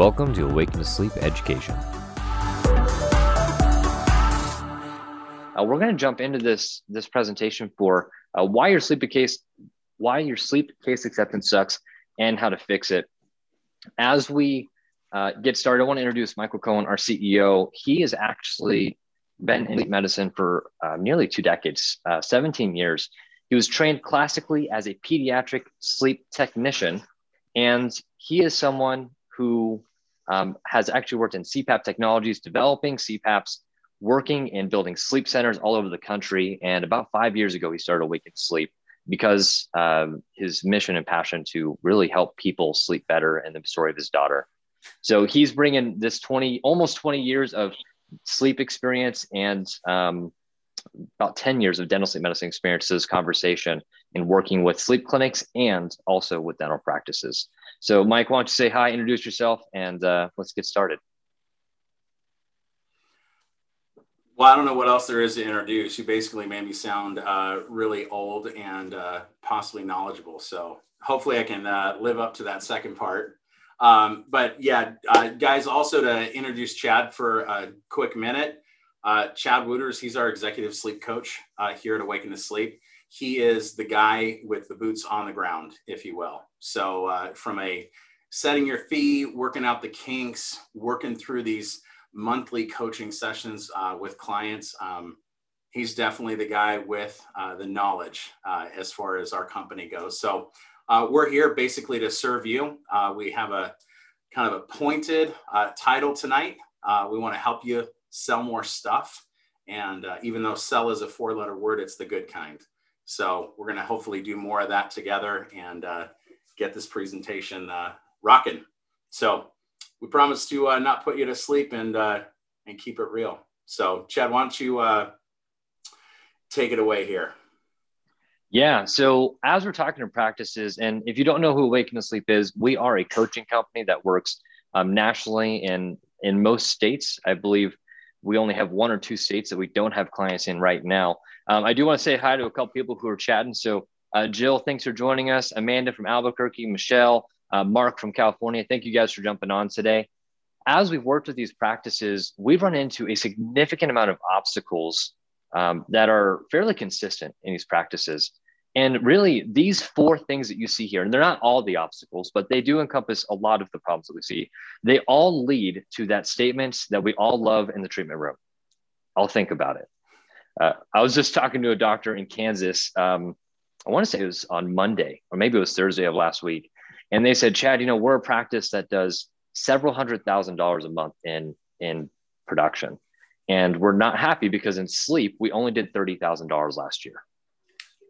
Welcome to Awaken to Sleep Education. Uh, we're going to jump into this this presentation for uh, why your sleep case why your sleep case acceptance sucks and how to fix it. As we uh, get started, I want to introduce Michael Cowen, our CEO. He has actually been in medicine for uh, nearly two decades, uh, 17 years. He was trained classically as a pediatric sleep technician, and he is someone who um, has actually worked in CPAP technologies, developing CPAPs working and building sleep centers all over the country. And about five years ago, he started Awaken Sleep because um, his mission and passion to really help people sleep better and the story of his daughter. So he's bringing this 20, almost 20 years of sleep experience and um, about 10 years of dental sleep medicine experience to this conversation in working with sleep clinics and also with dental practices. So Mike, why don't you say hi, introduce yourself, and uh, let's get started. Well, I don't know what else there is to introduce. You basically made me sound uh, really old and uh, possibly knowledgeable. So hopefully I can uh, live up to that second part. Um, but yeah, uh, guys, also to introduce Chad for a quick minute. Uh, Chad Wooters, he's our executive sleep coach here at Awaken to Sleep. He is the guy with the boots on the ground, if you will. So from a setting your fee, working out the kinks, working through these monthly coaching sessions uh, with clients. Um, he's definitely the guy with uh, the knowledge uh, as far as our company goes. So uh, we're here basically to serve you. Uh, we have a kind of a pointed uh, title tonight. we want to help you sell more stuff. And even though sell is a four letter word, it's the good kind. So we're going to hopefully do more of that together and get this presentation rocking. So we promise to uh, not put you to sleep and uh, and keep it real. So, Chad, why don't you uh, take it away here? Yeah. So, as we're talking to practices, and if you don't know who Awaken to Sleep is, we are a coaching company that works um, nationally in in most states. I believe we only have one or two states that we don't have clients in right now. Um, I do want to say hi to a couple people who are chatting. So, uh, Jill, thanks for joining us. Amanda from Albuquerque, Michelle, uh, Mark from California. Thank you guys for jumping on today. As we've worked with these practices, we've run into a significant amount of obstacles um, that are fairly consistent in these practices. And really, these four things that you see here, and they're not all the obstacles, but they do encompass a lot of the problems that we see. They all lead to that statement that we all love in the treatment room. I'll think about it. Uh, I was just talking to a doctor in Kansas. Um, I want to say it was on Monday, or maybe it was Thursday of last week. And they said, Chad, you know, we're a practice that does several hundred thousand dollars a month in in production. And we're not happy because in sleep, we only did $30,000 last year.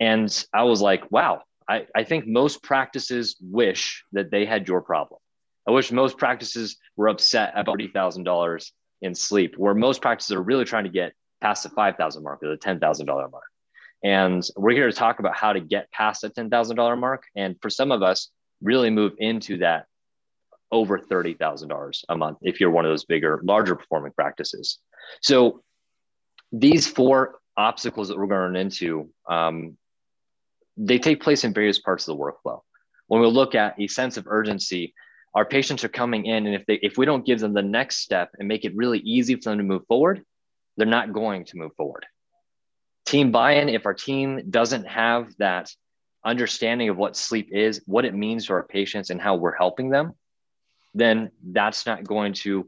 And I was like, wow, I, I think most practices wish that they had your problem. I wish most practices were upset about $30,000 in sleep, where most practices are really trying to get past the 5,000 mark or the $10,000 mark. And we're here to talk about how to get past the $10,000 mark. And for some of us, really move into that over $30,000 a month if you're one of those bigger, larger performing practices. So these four obstacles that we're going into, um, they take place in various parts of the workflow. When we look at a sense of urgency, our patients are coming in, and if they if we don't give them the next step and make it really easy for them to move forward, they're not going to move forward. Team buy-in, if our team doesn't have that understanding of what sleep is, what it means to our patients, and how we're helping them, then that's not going to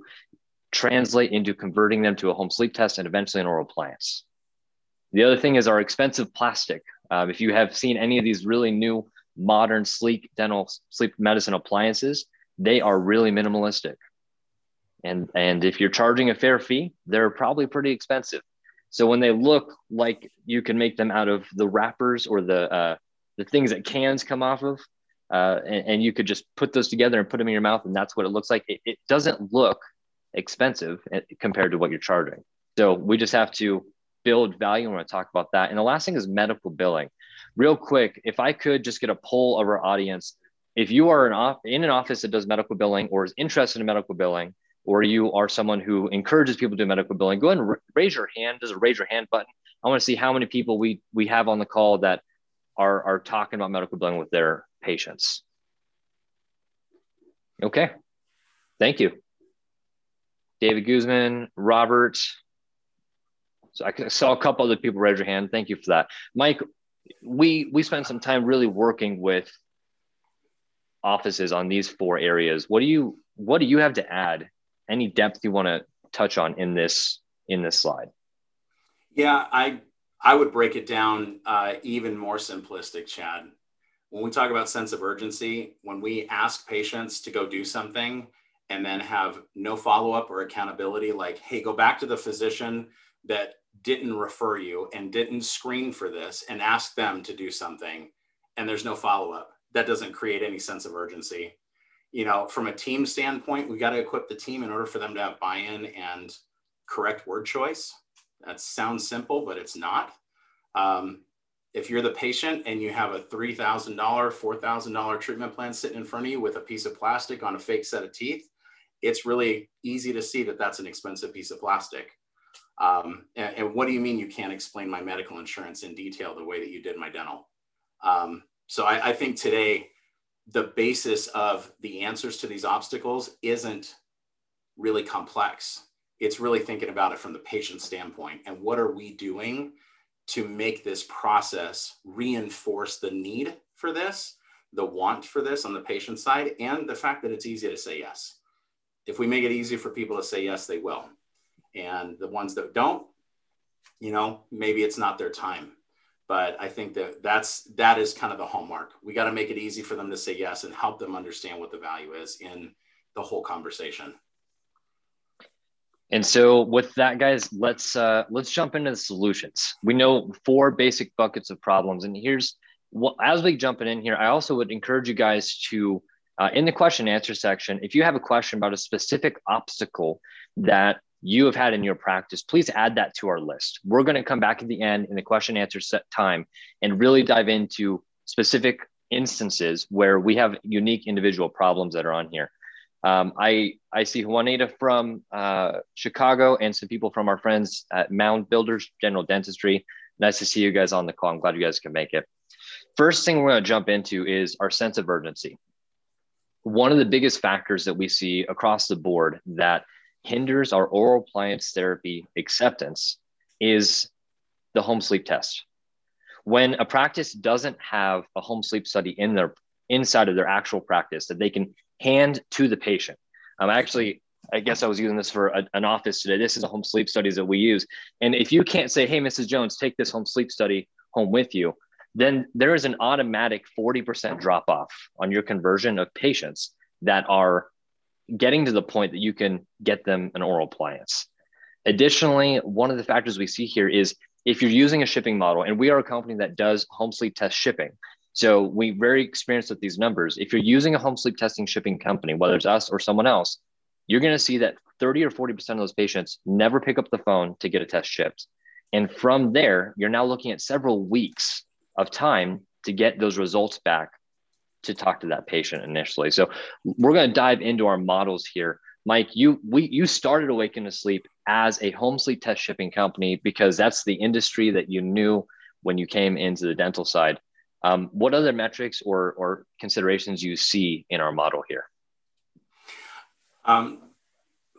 translate into converting them to a home sleep test and eventually an oral appliance. The other thing is our expensive plastic. Um, if you have seen any of these really new modern sleek dental sleep medicine appliances, they are really minimalistic. And, and if you're charging a fair fee, they're probably pretty expensive. So when they look like you can make them out of the wrappers or the uh, the things that cans come off of, uh, and, and, you could just put those together and put them in your mouth, and that's what it looks like. It, it doesn't look expensive eh, compared to what you're charging. So we just have to build value. I want to talk about that. And the last thing is medical billing. Real quick, if I could just get a poll of our audience, if you are an in an office that does medical billing or is interested in medical billing, or you are someone who encourages people to do medical billing, go ahead and raise your hand. There's a raise your hand button. I want to see how many people we we have on the call that are, are talking about medical billing with their patients. Okay. Thank you. David Guzman, Robert. So I saw a couple other people raise your hand. Thank you for that. Mike, we we spent some time really working with offices on these four areas. What do you what do you have to add? Any depth you want to touch on in this in this slide? Yeah, I I would break it down uh, even more simplistic, Chad. When we talk about sense of urgency, when we ask patients to go do something and then have no follow up or accountability, like, hey, go back to the physician that didn't refer you and didn't screen for this and ask them to do something, and there's no follow up, that doesn't create any sense of urgency. You know, from a team standpoint, we got to equip the team in order for them to have buy in and correct word choice that sounds simple, but it's not. Um, if you're the patient and you have a $3,000, $4,000 treatment plan sitting in front of you with a piece of plastic on a fake set of teeth, it's really easy to see that that's an expensive piece of plastic. Um, and, and, what do you mean you can't explain my medical insurance in detail the way that you did my dental? Um, so I, I think today, the basis of the answers to these obstacles isn't really complex. It's really thinking about it from the patient standpoint and what are we doing to make this process reinforce the need for this the want for this on the patient side and the fact that it's easy to say yes. If we make it easy for people to say yes they will and the ones that don't you know maybe it's not their time but i think that that's that is kind of the hallmark we got to make it easy for them to say yes and help them understand what the value is in the whole conversation and so with that, guys, let's uh, let's jump into the solutions. We know four basic buckets of problems, and here's what as we jump in here. I also would encourage you guys to uh, in the question answer section, if you have a question about a specific obstacle that you have had in your practice, please add that to our list. We're going to come back at the end in the question answer set time and really dive into specific instances where we have unique individual problems that are on here. Um, I I see Juanita from uh, Chicago and some people from our friends at Mound Builders General Dentistry. Nice to see you guys on the call. I'm glad you guys can make it. First thing we're going to jump into is our sense of urgency. One of the biggest factors that we see across the board that hinders our oral appliance therapy acceptance is the home sleep test. When a practice doesn't have a home sleep study in their inside of their actual practice that they can hand to the patient. I'm um, actually, I guess I was using this for a, an office today. This is a home sleep studies that we use. And if you can't say, hey, Mrs. Jones, take this home sleep study home with you, then there is an automatic 40% drop off on your conversion of patients that are getting to the point that you can get them an oral appliance. Additionally, one of the factors we see here is if you're using a shipping model, and we are a company that does home sleep test shipping, so we very experienced with these numbers. If you're using a home sleep testing shipping company, whether it's us or someone else, you're going to see that 30 or 40% of those patients never pick up the phone to get a test shipped. And from there, you're now looking at several weeks of time to get those results back to talk to that patient initially. So we're going to dive into our models here. Mike, you we you started Awaken to Sleep as a home sleep test shipping company because that's the industry that you knew when you came into the dental side. Um, what other metrics or, or considerations you see in our model here? Um,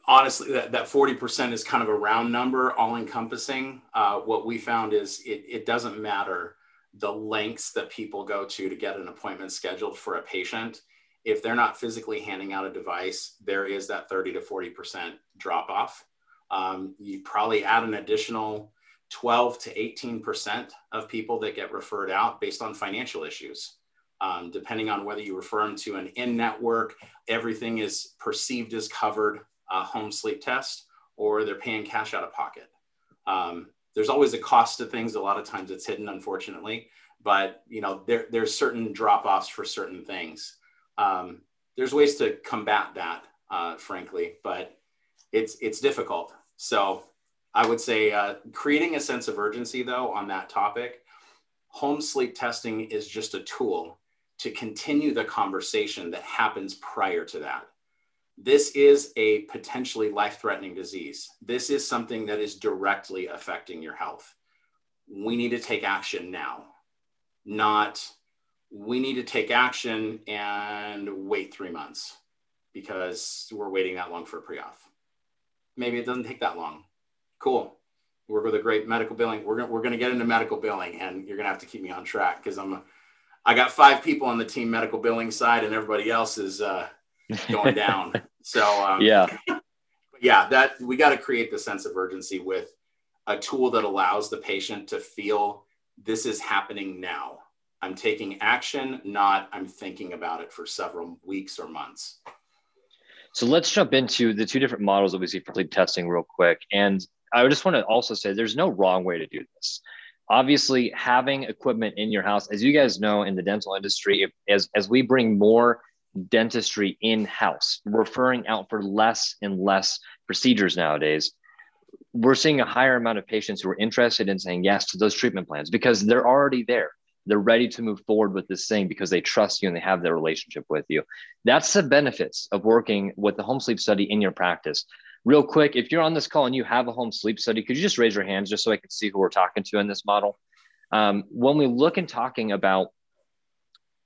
honestly, that, that 40% is kind of a round number, all encompassing. Uh, what we found is it, it doesn't matter the lengths that people go to to get an appointment scheduled for a patient. If they're not physically handing out a device, there is that 30 to 40% drop off. Um, you probably add an additional 12 to 18% of people that get referred out based on financial issues. Um, depending on whether you refer them to an in network, everything is perceived as covered uh, home sleep test, or they're paying cash out of pocket. Um, there's always a cost to things. A lot of times it's hidden, unfortunately, but you know there, there's certain drop offs for certain things. Um, there's ways to combat that, uh, frankly, but it's it's difficult. So I would say uh, creating a sense of urgency, though, on that topic. Home sleep testing is just a tool to continue the conversation that happens prior to that. This is a potentially life threatening disease. This is something that is directly affecting your health. We need to take action now, not we need to take action and wait three months. because we're waiting that long for a pre-auth. Maybe it doesn't take that long. Cool. Work with a great medical billing. We're gonna, we're gonna get into medical billing, and you're gonna have to keep me on track because I'm a, I got five people on the team medical billing side, and everybody else is uh, going down. So um, yeah, yeah, that we got to create the sense of urgency with a tool that allows the patient to feel this is happening now. I'm taking action, not I'm thinking about it for several weeks or months. So let's jump into the two different models that we see for sleep testing real quick. And I just want to also say there's no wrong way to do this. Obviously, having equipment in your house, as you guys know in the dental industry, if, as, as we bring more dentistry in house, referring out for less and less procedures nowadays, we're seeing a higher amount of patients who are interested in saying yes to those treatment plans because they're already there. They're ready to move forward with this thing because they trust you and they have their relationship with you. That's the benefits of working with the home sleep study in your practice. Real quick, if you're on this call and you have a home sleep study, could you just raise your hands just so I can see who we're talking to in this model? Um, when we look and talking about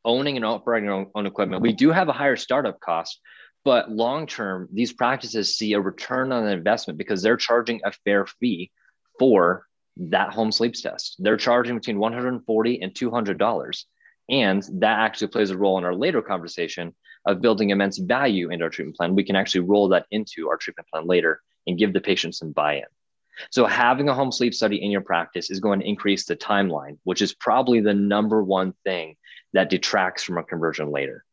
owning and operating our own equipment, we do have a higher startup cost, but long term, these practices see a return on investment because they're charging a fair fee for that home sleeps test. They're charging between 140 and 200 dollars, and that actually plays a role in our later conversation of building immense value into our treatment plan. We can actually roll that into our treatment plan later and give the patient some buy-in. So having a home sleep study in your practice is going to increase the timeline, which is probably the number one thing that detracts from a conversion later.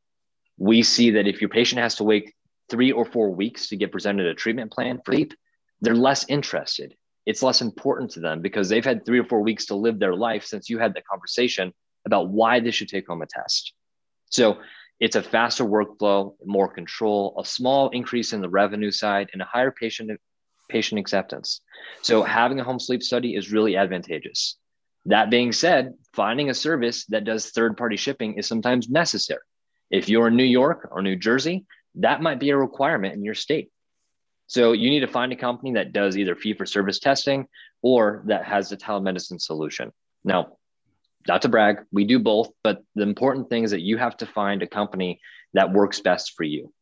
We see that if your patient has to wait three or four weeks to get presented a treatment plan for sleep, they're less interested. It's less important to them because they've had three or four weeks to live their life since you had the conversation about why they should take home a test. So it's a faster workflow, more control, a small increase in the revenue side, and a higher patient patient acceptance. So having a home sleep study is really advantageous. That being said, finding a service that does third party shipping is sometimes necessary. If you're in New York or New Jersey, that might be a requirement in your state. So you need to find a company that does either fee for service testing or that has a telemedicine solution. Now, not to brag, we do both, but the important thing is that you have to find a company that works best for you.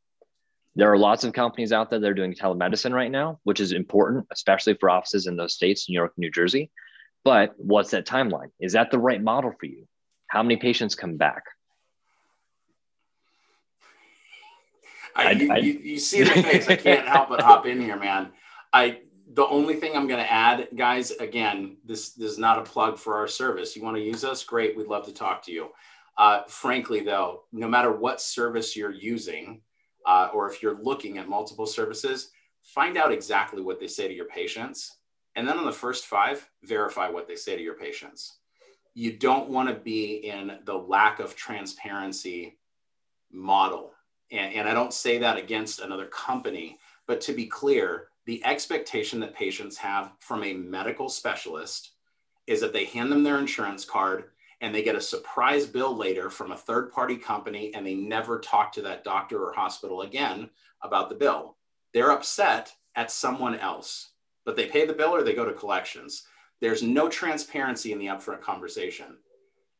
There are lots of companies out there that are doing telemedicine right now, which is important, especially for offices in those states, New York, New Jersey. But what's that timeline? Is that the right model for you? How many patients come back? I, you, you, you, see the face. I can't help but hop in here, man. I the only thing I'm going to add, guys, again, this, this is not a plug for our service. You want to use us? Great. We'd love to talk to you. Uh, frankly, though, no matter what service you're using, uh, or if you're looking at multiple services, find out exactly what they say to your patients. And then on the first five, verify what they say to your patients. You don't want to be in the lack of transparency model. And, and I don't say that against another company, but to be clear, the expectation that patients have from a medical specialist is that they hand them their insurance card and they get a surprise bill later from a third party company and they never talk to that doctor or hospital again about the bill. They're upset at someone else, but they pay the bill or they go to collections. There's no transparency in the upfront conversation.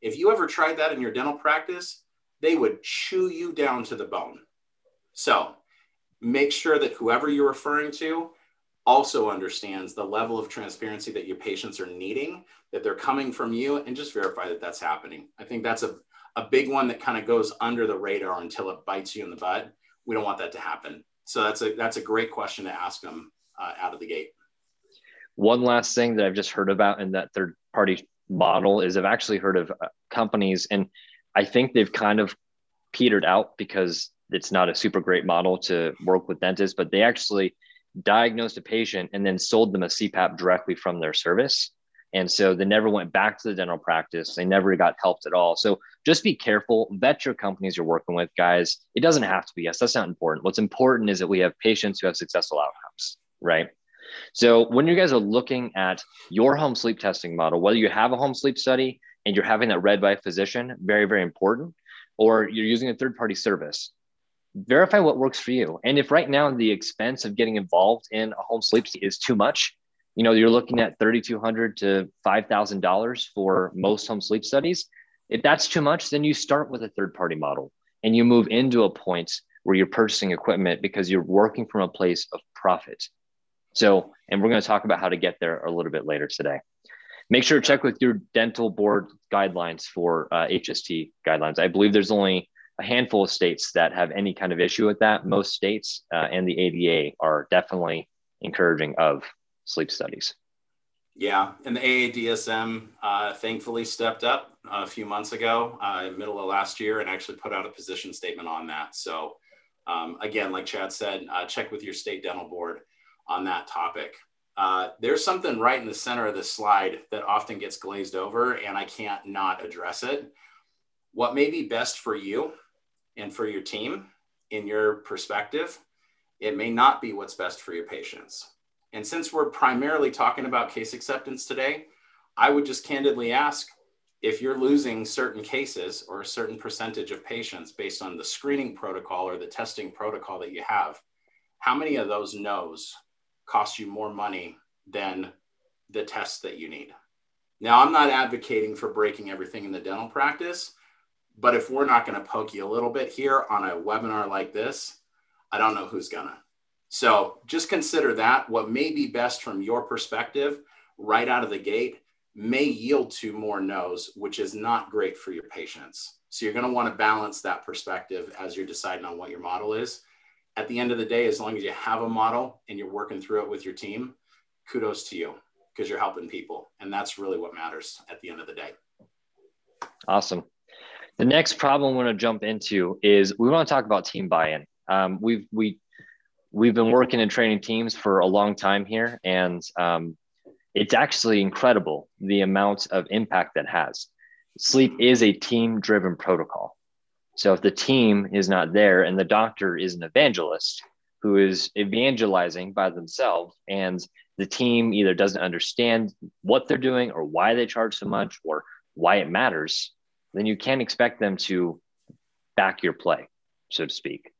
If you ever tried that in your dental practice, they would chew you down to the bone. So make sure that whoever you're referring to also understands the level of transparency that your patients are needing, that they're coming from you, and just verify that that's happening. I think that's a, a big one that kind of goes under the radar until it bites you in the butt. We don't want that to happen. So that's a that's a great question to ask them uh, out of the gate. One last thing that I've just heard about in that third party model is I've actually heard of uh, companies, and I think they've kind of petered out because it's not a super great model to work with dentists, but they actually diagnosed a patient and then sold them a CPAP directly from their service. And so they never went back to the dental practice. They never got helped at all. So just be careful, vet your companies you're working with, guys. It doesn't have to be us. That's not important. What's important is that we have patients who have successful outcomes, right? So when you guys are looking at your home sleep testing model, whether you have a home sleep study and you're having that read by a physician, very, very important, or you're using a third party service, verify what works for you. And if right now the expense of getting involved in a home sleep is too much, you know, you're looking at 3,200 to $5,000 for most home sleep studies. If that's too much, then you start with a third party model and you move into a point where you're purchasing equipment because you're working from a place of profit. So, and we're going to talk about how to get there a little bit later today. Make sure to check with your dental board guidelines for uh, HST guidelines. I believe there's only a handful of states that have any kind of issue with that. Most states uh, and the ADA are definitely encouraging of sleep studies. Yeah, and the AADSM uh, thankfully stepped up a few months ago, uh, middle of last year, and actually put out a position statement on that. So, um, again, like Chad said, uh, check with your state dental board on that topic. Uh, there's something right in the center of the slide that often gets glazed over, and I can't not address it. What may be best for you and for your team in your perspective, it may not be what's best for your patients. And since we're primarily talking about case acceptance today, I would just candidly ask if you're losing certain cases or a certain percentage of patients based on the screening protocol or the testing protocol that you have, how many of those no's cost you more money than the tests that you need? Now, I'm not advocating for breaking everything in the dental practice, but if we're not going to poke you a little bit here on a webinar like this, I don't know who's gonna. So just consider that what may be best from your perspective right out of the gate may yield to more no's, which is not great for your patients. So you're going to want to balance that perspective as you're deciding on what your model is. At the end of the day, as long as you have a model and you're working through it with your team, kudos to you because you're helping people. And that's really what matters at the end of the day. Awesome. The next problem we want to jump into is we want to talk about team buy-in. Um, we've we we've been working and training teams for a long time here, and um, it's actually incredible the amount of impact that has. Sleep is a team-driven protocol. So if the team is not there and the doctor is an evangelist who is evangelizing by themselves and the team either doesn't understand what they're doing or why they charge so much or why it matters, then you can't expect them to back your play, so to speak.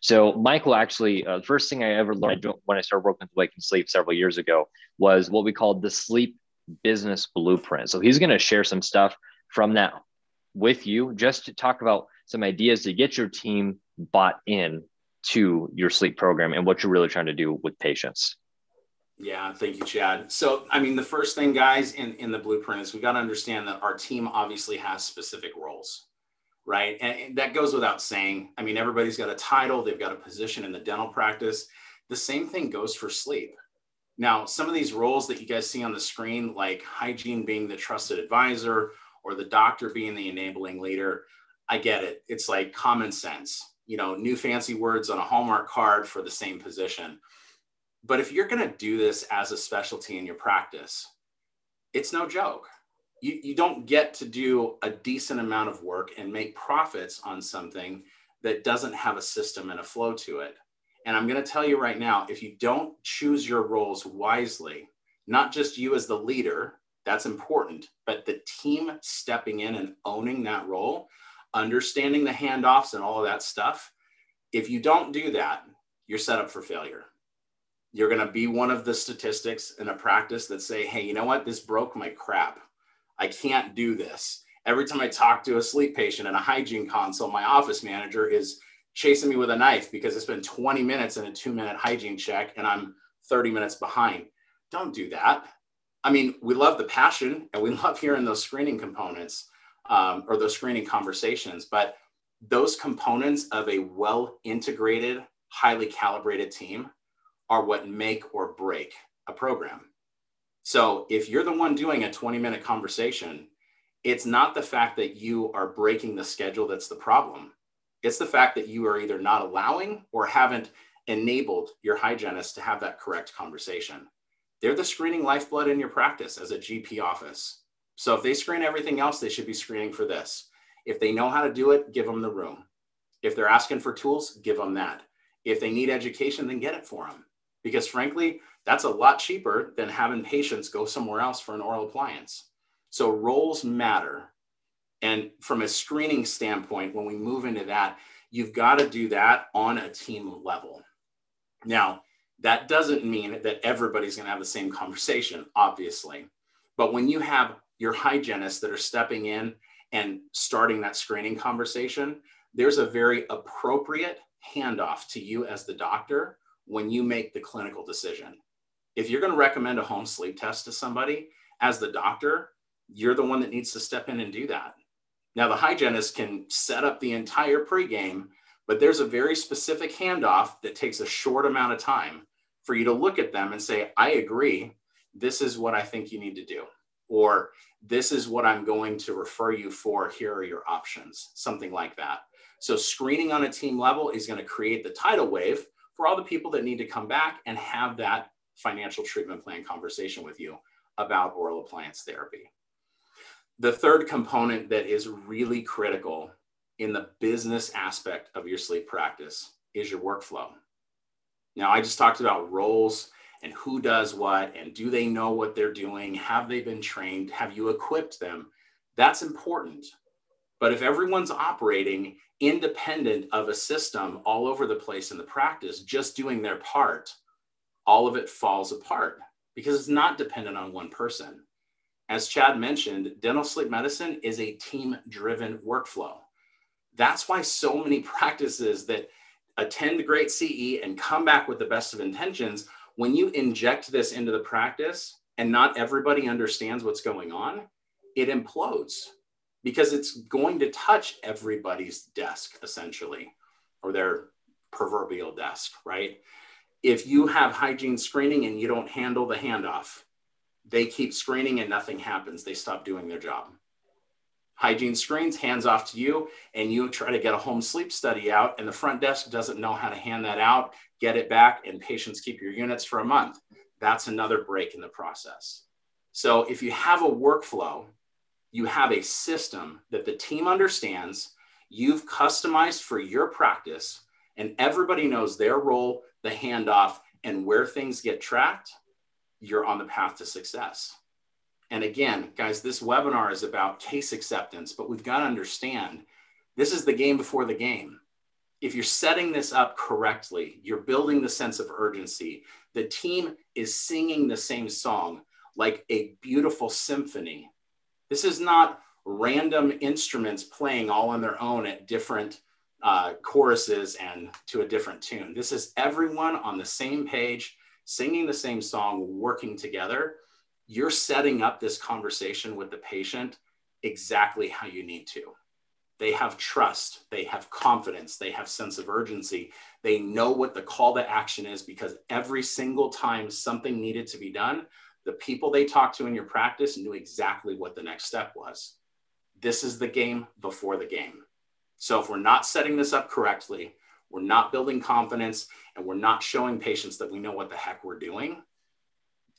So Michael actually, uh, the first thing I ever learned when I started working with Awaken Sleep several years ago was what we called the sleep business blueprint. So he's going to share some stuff from that with you just to talk about some ideas to get your team bought in to your sleep program and what you're really trying to do with patients. Yeah, thank you, Chad. So, I mean, the first thing, guys, in, in the blueprint is we got to understand that our team obviously has specific roles, right? And, and that goes without saying. I mean, everybody's got a title, they've got a position in the dental practice. The same thing goes for sleep. Now, some of these roles that you guys see on the screen, like hygiene being the trusted advisor or the doctor being the enabling leader, I get it. It's like common sense, you know, new fancy words on a Hallmark card for the same position but if you're going to do this as a specialty in your practice, it's no joke. You, you don't get to do a decent amount of work and make profits on something that doesn't have a system and a flow to it. And I'm going to tell you right now if you don't choose your roles wisely, not just you as the leader, that's important, but the team stepping in and owning that role, understanding the handoffs and all of that stuff. If you don't do that, you're set up for failure you're going to be one of the statistics in a practice that say, hey, you know what? This broke my crap. I can't do this. Every time I talk to a sleep patient in a hygiene console, my office manager is chasing me with a knife because it's been 20 minutes in a two minute hygiene check and I'm 30 minutes behind. Don't do that. I mean, we love the passion and we love hearing those screening components um, or those screening conversations, but those components of a well integrated, highly calibrated team are what make or break a program. So if you're the one doing a 20 minute conversation, it's not the fact that you are breaking the schedule that's the problem. It's the fact that you are either not allowing or haven't enabled your hygienist to have that correct conversation. They're the screening lifeblood in your practice as a GP office. So if they screen everything else, they should be screening for this. If they know how to do it, give them the room. If they're asking for tools, give them that. If they need education, then get it for them because frankly, that's a lot cheaper than having patients go somewhere else for an oral appliance. So roles matter. And from a screening standpoint, when we move into that, you've got to do that on a team level. Now, that doesn't mean that everybody's going to have the same conversation, obviously. But when you have your hygienists that are stepping in and starting that screening conversation, there's a very appropriate handoff to you as the doctor when you make the clinical decision. If you're going to recommend a home sleep test to somebody, as the doctor, you're the one that needs to step in and do that. Now, the hygienist can set up the entire pregame, but there's a very specific handoff that takes a short amount of time for you to look at them and say, I agree. This is what I think you need to do. Or this is what I'm going to refer you for. Here are your options, something like that. So, screening on a team level is going to create the tidal wave for all the people that need to come back and have that financial treatment plan conversation with you about oral appliance therapy. The third component that is really critical in the business aspect of your sleep practice is your workflow. Now, I just talked about roles and who does what, and do they know what they're doing? Have they been trained? Have you equipped them? That's important. But if everyone's operating independent of a system all over the place in the practice, just doing their part, all of it falls apart because it's not dependent on one person. As Chad mentioned, dental sleep medicine is a team driven workflow. That's why so many practices that attend great CE and come back with the best of intentions, when you inject this into the practice and not everybody understands what's going on, it implodes because it's going to touch everybody's desk essentially or their proverbial desk, right? If you have hygiene screening and you don't handle the handoff, they keep screening and nothing happens. They stop doing their job. Hygiene screens, hands off to you, and you try to get a home sleep study out, and the front desk doesn't know how to hand that out, get it back, and patients keep your units for a month. That's another break in the process. So if you have a workflow you have a system that the team understands, you've customized for your practice, and everybody knows their role, the handoff, and where things get tracked, you're on the path to success. And again, guys, this webinar is about case acceptance, but we've got to understand this is the game before the game. If you're setting this up correctly, you're building the sense of urgency. The team is singing the same song like a beautiful symphony this is not random instruments playing all on their own at different uh, choruses and to a different tune. This is everyone on the same page, singing the same song, working together. You're setting up this conversation with the patient exactly how you need to. They have trust, they have confidence, they have sense of urgency. They know what the call to action is because every single time something needed to be done, the people they talked to in your practice knew exactly what the next step was. This is the game before the game. So if we're not setting this up correctly, we're not building confidence, and we're not showing patients that we know what the heck we're doing,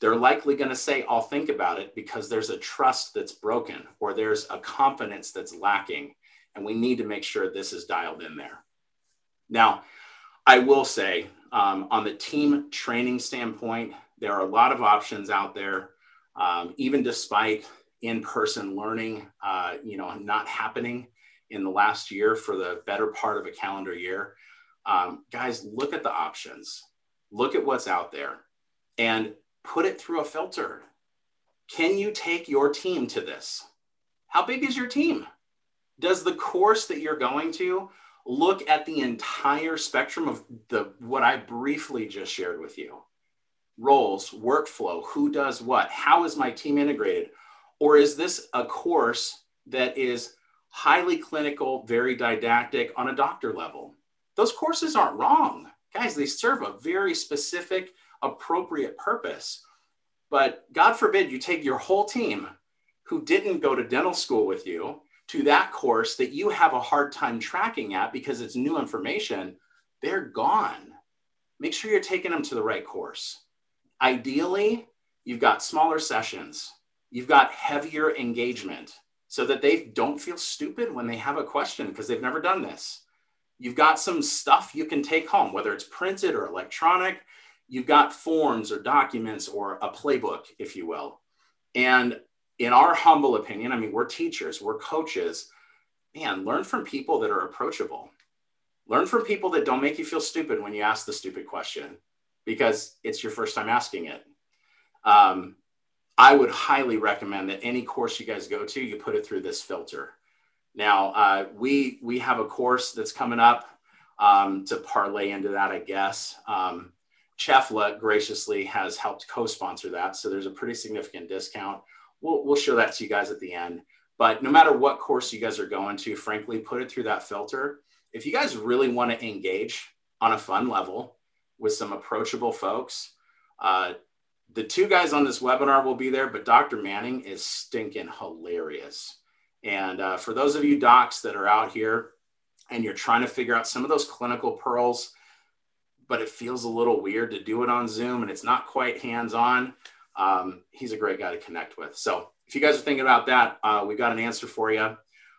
they're likely going to say, I'll think about it because there's a trust that's broken or there's a confidence that's lacking. And we need to make sure this is dialed in there. Now, I will say, um, on the team training standpoint, there are a lot of options out there, um, even despite in-person learning, uh, you know, not happening in the last year for the better part of a calendar year. Um, guys, look at the options, look at what's out there, and put it through a filter. Can you take your team to this? How big is your team? Does the course that you're going to look at the entire spectrum of the what I briefly just shared with you? roles, workflow, who does what, how is my team integrated? Or is this a course that is highly clinical, very didactic on a doctor level? Those courses aren't wrong. Guys, they serve a very specific, appropriate purpose. But God forbid you take your whole team who didn't go to dental school with you to that course that you have a hard time tracking at because it's new information, they're gone. Make sure you're taking them to the right course. Ideally, you've got smaller sessions, you've got heavier engagement so that they don't feel stupid when they have a question because they've never done this. You've got some stuff you can take home, whether it's printed or electronic. You've got forms or documents or a playbook, if you will. And in our humble opinion, I mean, we're teachers, we're coaches. Man, learn from people that are approachable. Learn from people that don't make you feel stupid when you ask the stupid question because it's your first time asking it. Um, I would highly recommend that any course you guys go to, you put it through this filter. Now, uh, we we have a course that's coming up um, to parlay into that, I guess. Um, Cefla graciously has helped co-sponsor that, so there's a pretty significant discount. We'll, we'll show that to you guys at the end. But no matter what course you guys are going to, frankly, put it through that filter. If you guys really want to engage on a fun level with some approachable folks, uh, the two guys on this webinar will be there, but Dr. Manning is stinking hilarious. And uh, for those of you docs that are out here and you're trying to figure out some of those clinical pearls, but it feels a little weird to do it on Zoom and it's not quite hands on, um, he's a great guy to connect with. So if you guys are thinking about that, uh, we got an answer for you.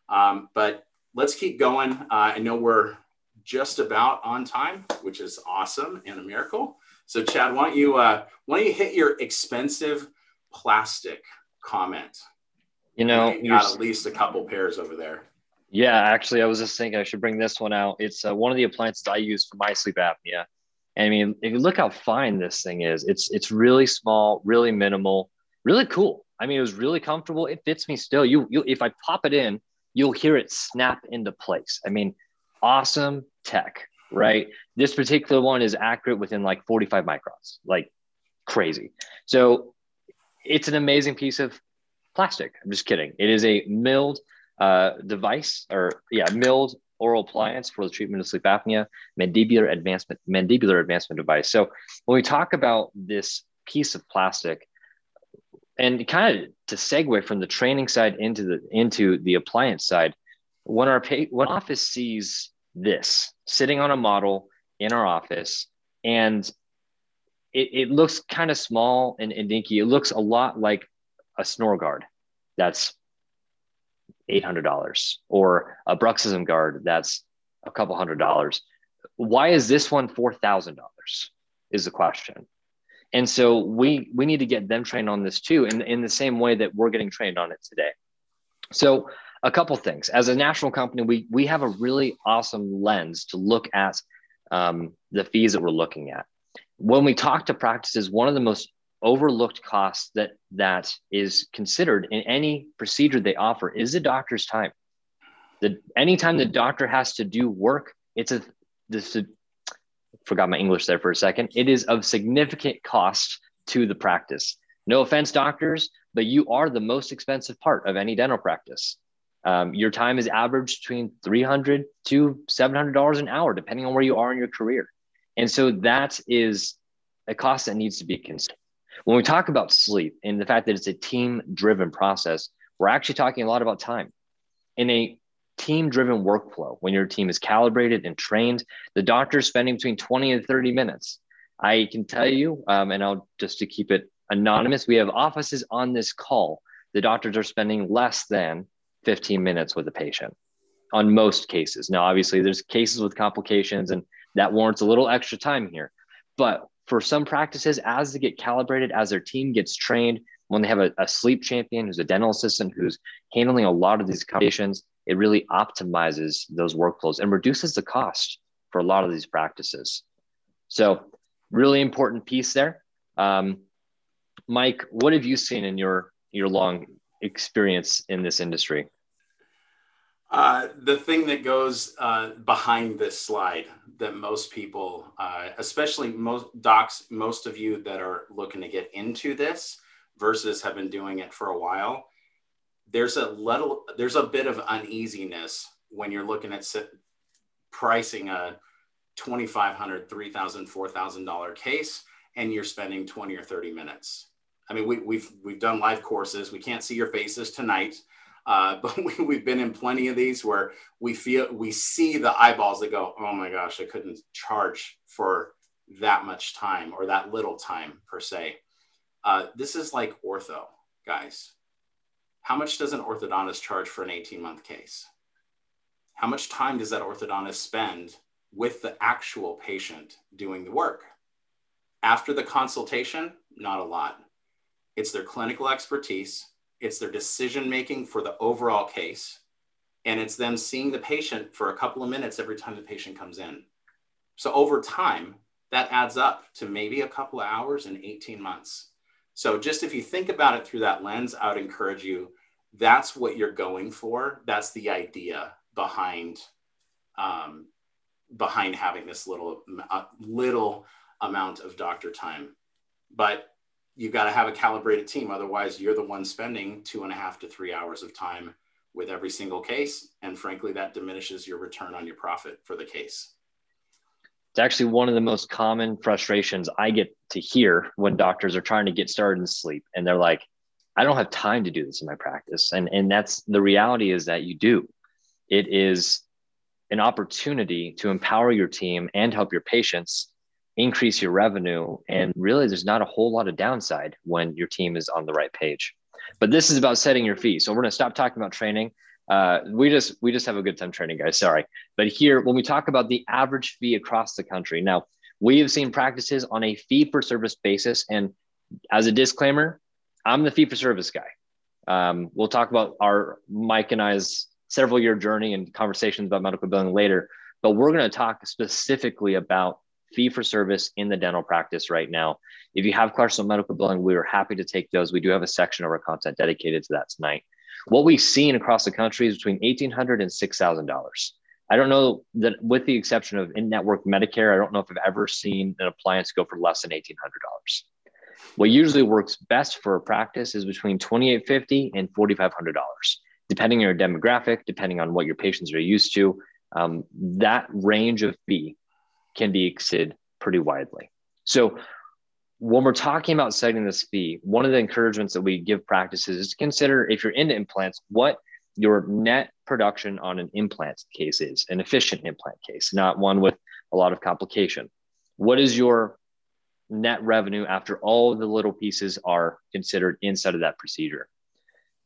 Um, but let's keep going. Uh, I know we're just about on time, which is awesome and a miracle. So Chad, why don't you uh, why don't you hit your expensive plastic comment? You know, you got at least a couple pairs over there. Yeah, actually, I was just thinking I should bring this one out. It's uh, one of the appliances I use for my sleep apnea. I mean, if you look how fine this thing is, it's it's really small, really minimal, really cool. I mean, it was really comfortable. It fits me still. You, you if I pop it in, you'll hear it snap into place. I mean, awesome tech, right? This particular one is accurate within like 45 microns, like crazy. So it's an amazing piece of plastic. I'm just kidding. It is a milled uh, device, or yeah, milled oral appliance for the treatment of sleep apnea, mandibular advancement, mandibular advancement device. So when we talk about this piece of plastic, and kind of to segue from the training side into the into the appliance side, when our pay, when office sees this sitting on a model in our office, and it, it looks kind of small and, and dinky. It looks a lot like a snore guard that's $800 or a bruxism guard that's a couple hundred dollars. Why is this one $4,000 is the question. And so we, we need to get them trained on this too, in, in the same way that we're getting trained on it today. So a couple things, as a national company, we, we have a really awesome lens to look at um, the fees that we're looking at. When we talk to practices, one of the most overlooked cost that that is considered in any procedure they offer is the doctor's time. The anytime the doctor has to do work, it's a this forgot my English there for a second. It is of significant cost to the practice. No offense, doctors, but you are the most expensive part of any dental practice. Um, your time is averaged between 300 to $700 an hour, depending on where you are in your career. And so that is a cost that needs to be considered. When we talk about sleep and the fact that it's a team driven process, we're actually talking a lot about time. In a team driven workflow, when your team is calibrated and trained, the doctor is spending between 20 and 30 minutes. I can tell you, um, and I'll just to keep it anonymous, we have offices on this call. The doctors are spending less than 15 minutes with a patient on most cases. Now, obviously, there's cases with complications, and that warrants a little extra time here. But for some practices, as they get calibrated, as their team gets trained, when they have a, a sleep champion who's a dental assistant who's handling a lot of these conditions, it really optimizes those workflows and reduces the cost for a lot of these practices. So, really important piece there. Um, Mike, what have you seen in your your long experience in this industry? Uh, the thing that goes uh, behind this slide that most people, uh, especially most docs, most of you that are looking to get into this versus have been doing it for a while, there's a little, there's a bit of uneasiness when you're looking at pricing a $2,500, $3,000, $4,000 case and you're spending 20 or 30 minutes. I mean, we, we've, we've done live courses. We can't see your faces tonight uh, but we, have been in plenty of these where we feel we see the eyeballs that go, oh my gosh, I couldn't charge for that much time or that little time per se. Uh, this is like ortho, guys. How much does an orthodontist charge for an 18 month case? How much time does that orthodontist spend with the actual patient doing the work? After the consultation, not a lot. It's their clinical expertise, it's their decision making for the overall case, and it's them seeing the patient for a couple of minutes every time the patient comes in. So over time, that adds up to maybe a couple of hours in 18 months. So just if you think about it through that lens, I would encourage you, that's what you're going for. That's the idea behind um, behind having this little uh, little amount of doctor time. But you got to have a calibrated team. Otherwise, you're the one spending two and a half to three hours of time with every single case. And frankly, that diminishes your return on your profit for the case. It's actually one of the most common frustrations I get to hear when doctors are trying to get started in sleep. And they're like, I don't have time to do this in my practice. And, and that's the reality is that you do. It is an opportunity to empower your team and help your patients increase your revenue. And really, there's not a whole lot of downside when your team is on the right page. But this is about setting your fee. So we're going to stop talking about training. Uh, we just we just have a good time training, guys. Sorry, but here when we talk about the average fee across the country, now we have seen practices on a fee for service basis. And as a disclaimer, I'm the fee for service guy. Um, we'll talk about our Mike and I's several year journey and conversations about medical billing later, but we're going to talk specifically about fee for service in the dental practice right now. If you have questions on medical billing, we are happy to take those. We do have a section of our content dedicated to that tonight. What we've seen across the country is between $1,800 and $6,000. I don't know that, with the exception of in network Medicare, I don't know if I've ever seen an appliance go for less than $1,800. What usually works best for a practice is between 2,850 and $4,500, depending on your demographic, depending on what your patients are used to. Um, that range of fee can be exceeded pretty widely. So when we're talking about setting this fee, one of the encouragements that we give practices is to consider if you're into implants, what your net production on an implant case is, an efficient implant case, not one with a lot of complication. What is your net revenue after all the little pieces are considered inside of that procedure?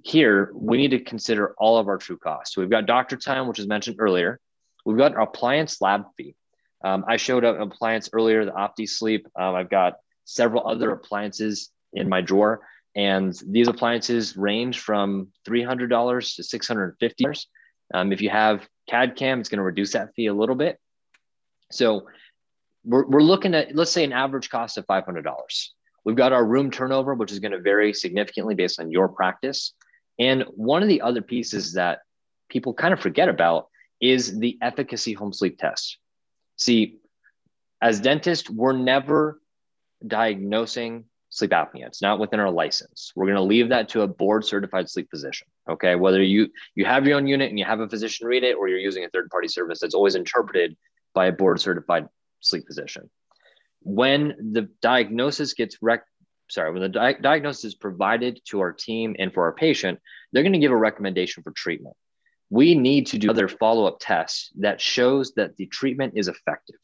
Here, we need to consider all of our true costs. So we've got doctor time, which is mentioned earlier. We've got appliance lab fee. Um, I showed up an appliance earlier, the Opti Sleep. Um, I've got several other appliances in my drawer, and these appliances range from $300 to $650. Um, if you have CAD CAM, it's going to reduce that fee a little bit. So we're, we're looking at, let's say, an average cost of $500. We've got our room turnover, which is going to vary significantly based on your practice. And one of the other pieces that people kind of forget about is the efficacy home sleep test. See, as dentists, we're never diagnosing sleep apnea. It's not within our license. We're going to leave that to a board certified sleep physician. Okay. Whether you, you have your own unit and you have a physician read it, or you're using a third party service that's always interpreted by a board certified sleep physician. When the diagnosis gets rec, sorry, when the di- diagnosis is provided to our team and for our patient, they're going to give a recommendation for treatment we need to do other follow-up tests that shows that the treatment is effective.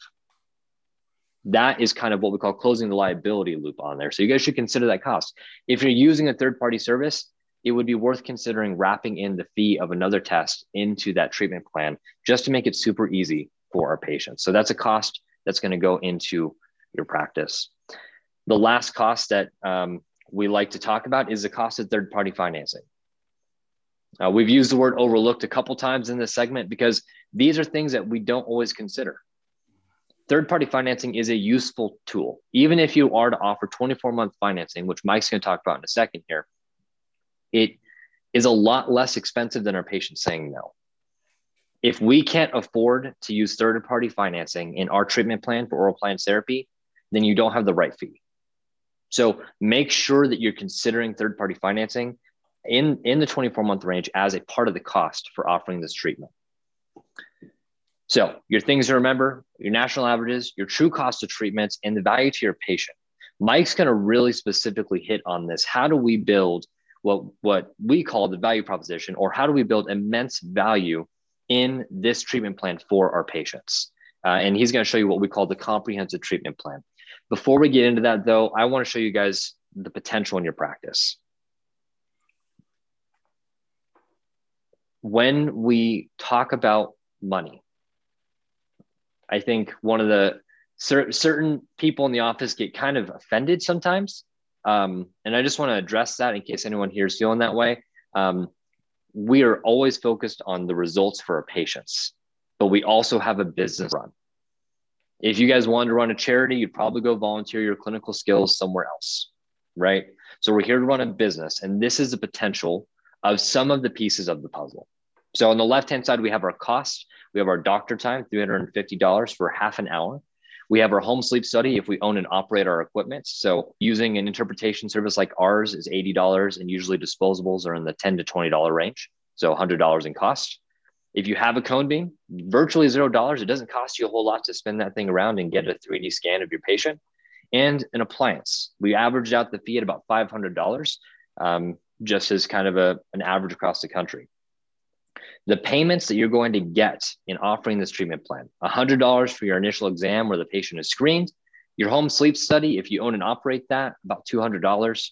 That is kind of what we call closing the liability loop on there. So you guys should consider that cost. If you're using a third party service it would be worth considering wrapping in the fee of another test into that treatment plan just to make it super easy for our patients. So that's a cost that's going to go into your practice. The last cost that um, we like to talk about is the cost of third party financing uh, we've used the word overlooked a couple times in this segment because these are things that we don't always consider. Third party financing is a useful tool. Even if you are to offer 24 month financing, which Mike's going to talk about in a second here, it is a lot less expensive than our patients saying no. If we can't afford to use third party financing in our treatment plan for oral appliance therapy, then you don't have the right fee. So make sure that you're considering third party financing in, in the 24 month range as a part of the cost for offering this treatment. So, your things to remember your national averages, your true cost of treatments, and the value to your patient. Mike's going to really specifically hit on this. How do we build what, what we call the value proposition, or how do we build immense value in this treatment plan for our patients? Uh, and he's going to show you what we call the comprehensive treatment plan. Before we get into that, though, I want to show you guys the potential in your practice. When we talk about money, I think one of the cer- certain people in the office get kind of offended sometimes. Um, and I just want to address that in case anyone here is feeling that way. Um, we are always focused on the results for our patients, but we also have a business run. If you guys wanted to run a charity, you'd probably go volunteer your clinical skills somewhere else, right? So we're here to run a business, and this is the potential of some of the pieces of the puzzle. So on the left-hand side, we have our cost. We have our doctor time, $350 for half an hour. We have our home sleep study if we own and operate our equipment. So using an interpretation service like ours is $80 and usually disposables are in the 10 to $20 range. So $100 in cost. If you have a cone beam, virtually zero dollars. It doesn't cost you a whole lot to spin that thing around and get a 3D scan of your patient. And an appliance. We averaged out the fee at about $500, um, just as kind of a, an average across the country. The payments that you're going to get in offering this treatment plan $100 for your initial exam where the patient is screened, your home sleep study, if you own and operate that, about $200.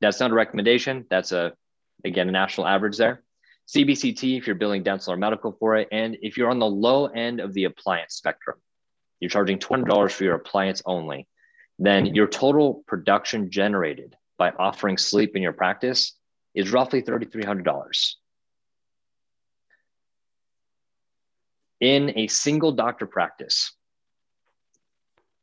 That's not a recommendation. That's a, again, a national average there. CBCT if you're billing dental or medical for it. And if you're on the low end of the appliance spectrum, you're charging $20 for your appliance only, then your total production generated by offering sleep in your practice is roughly $3,300. In a single doctor practice,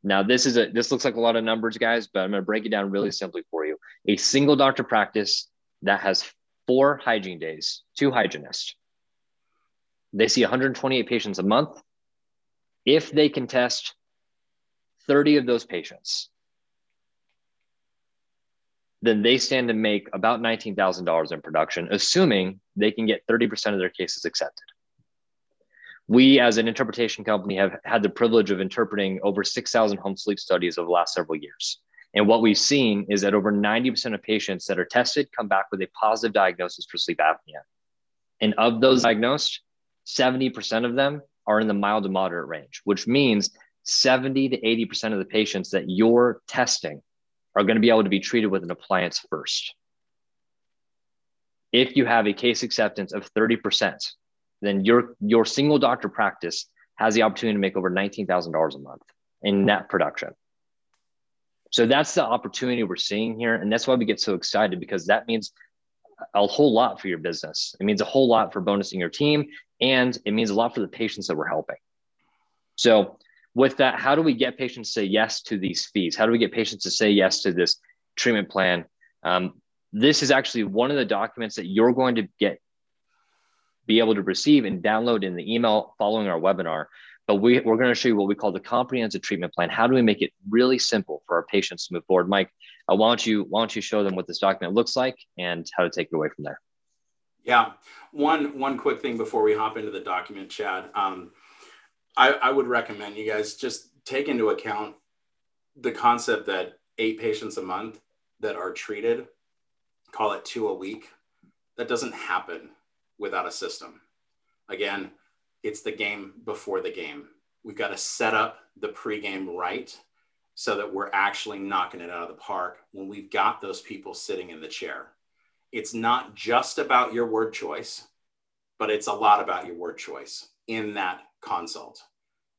now this is a this looks like a lot of numbers, guys, but I'm going to break it down really simply for you. A single doctor practice that has four hygiene days, two hygienists. They see 128 patients a month. If they can test 30 of those patients, then they stand to make about $19,000 in production, assuming they can get 30% of their cases accepted. We, as an interpretation company, have had the privilege of interpreting over 6,000 home sleep studies over the last several years. And what we've seen is that over 90% of patients that are tested come back with a positive diagnosis for sleep apnea. And of those diagnosed, 70% of them are in the mild to moderate range, which means 70 to 80% of the patients that you're testing are going to be able to be treated with an appliance first. If you have a case acceptance of 30%, then your, your single doctor practice has the opportunity to make over $19,000 a month in net production. So that's the opportunity we're seeing here. And that's why we get so excited because that means a whole lot for your business. It means a whole lot for bonusing your team and it means a lot for the patients that we're helping. So, with that, how do we get patients to say yes to these fees? How do we get patients to say yes to this treatment plan? Um, this is actually one of the documents that you're going to get be able to receive and download in the email following our webinar but we, we're going to show you what we call the comprehensive treatment plan. How do we make it really simple for our patients to move forward? Mike, uh, why don't you why don't you show them what this document looks like and how to take it away from there? Yeah, one one quick thing before we hop into the document, Chad. Um, I, I would recommend you guys just take into account the concept that eight patients a month that are treated, call it two a week. That doesn't happen without a system. Again, it's the game before the game. We've got to set up the pregame right so that we're actually knocking it out of the park when we've got those people sitting in the chair. It's not just about your word choice, but it's a lot about your word choice in that consult.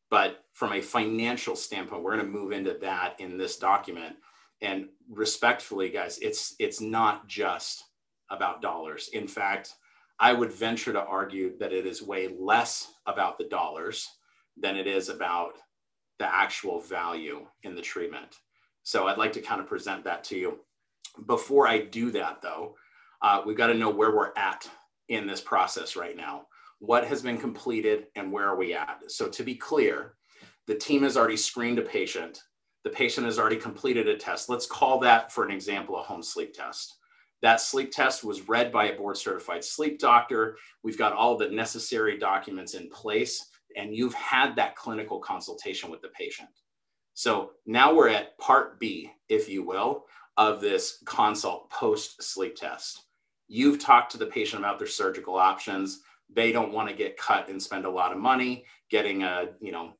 But from a financial standpoint, we're going to move into that in this document. And respectfully, guys, it's it's not just about dollars. In fact, I would venture to argue that it is way less about the dollars than it is about the actual value in the treatment. So I'd like to kind of present that to you. Before I do that, though, uh, we've got to know where we're at in this process right now. What has been completed and where are we at? So, to be clear, the team has already screened a patient. The patient has already completed a test. Let's call that, for an example, a home sleep test. That sleep test was read by a board certified sleep doctor. We've got all the necessary documents in place, and you've had that clinical consultation with the patient. So now we're at part B, if you will, of this consult post sleep test. You've talked to the patient about their surgical options. They don't want to get cut and spend a lot of money getting a, you know,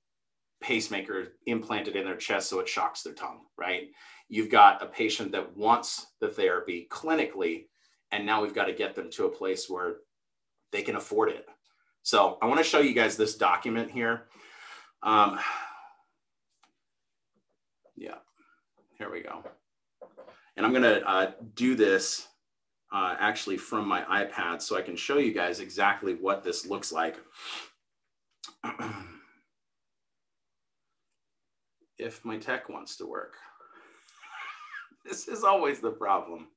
pacemaker implanted in their chest so it shocks their tongue, right? You've got a patient that wants the therapy clinically, and now we've got to get them to a place where they can afford it. So I want to show you guys this document here. Um, yeah, here we go. And I'm going to uh, do this uh, actually from my iPad so I can show you guys exactly what this looks like. if my tech wants to work. this is always the problem.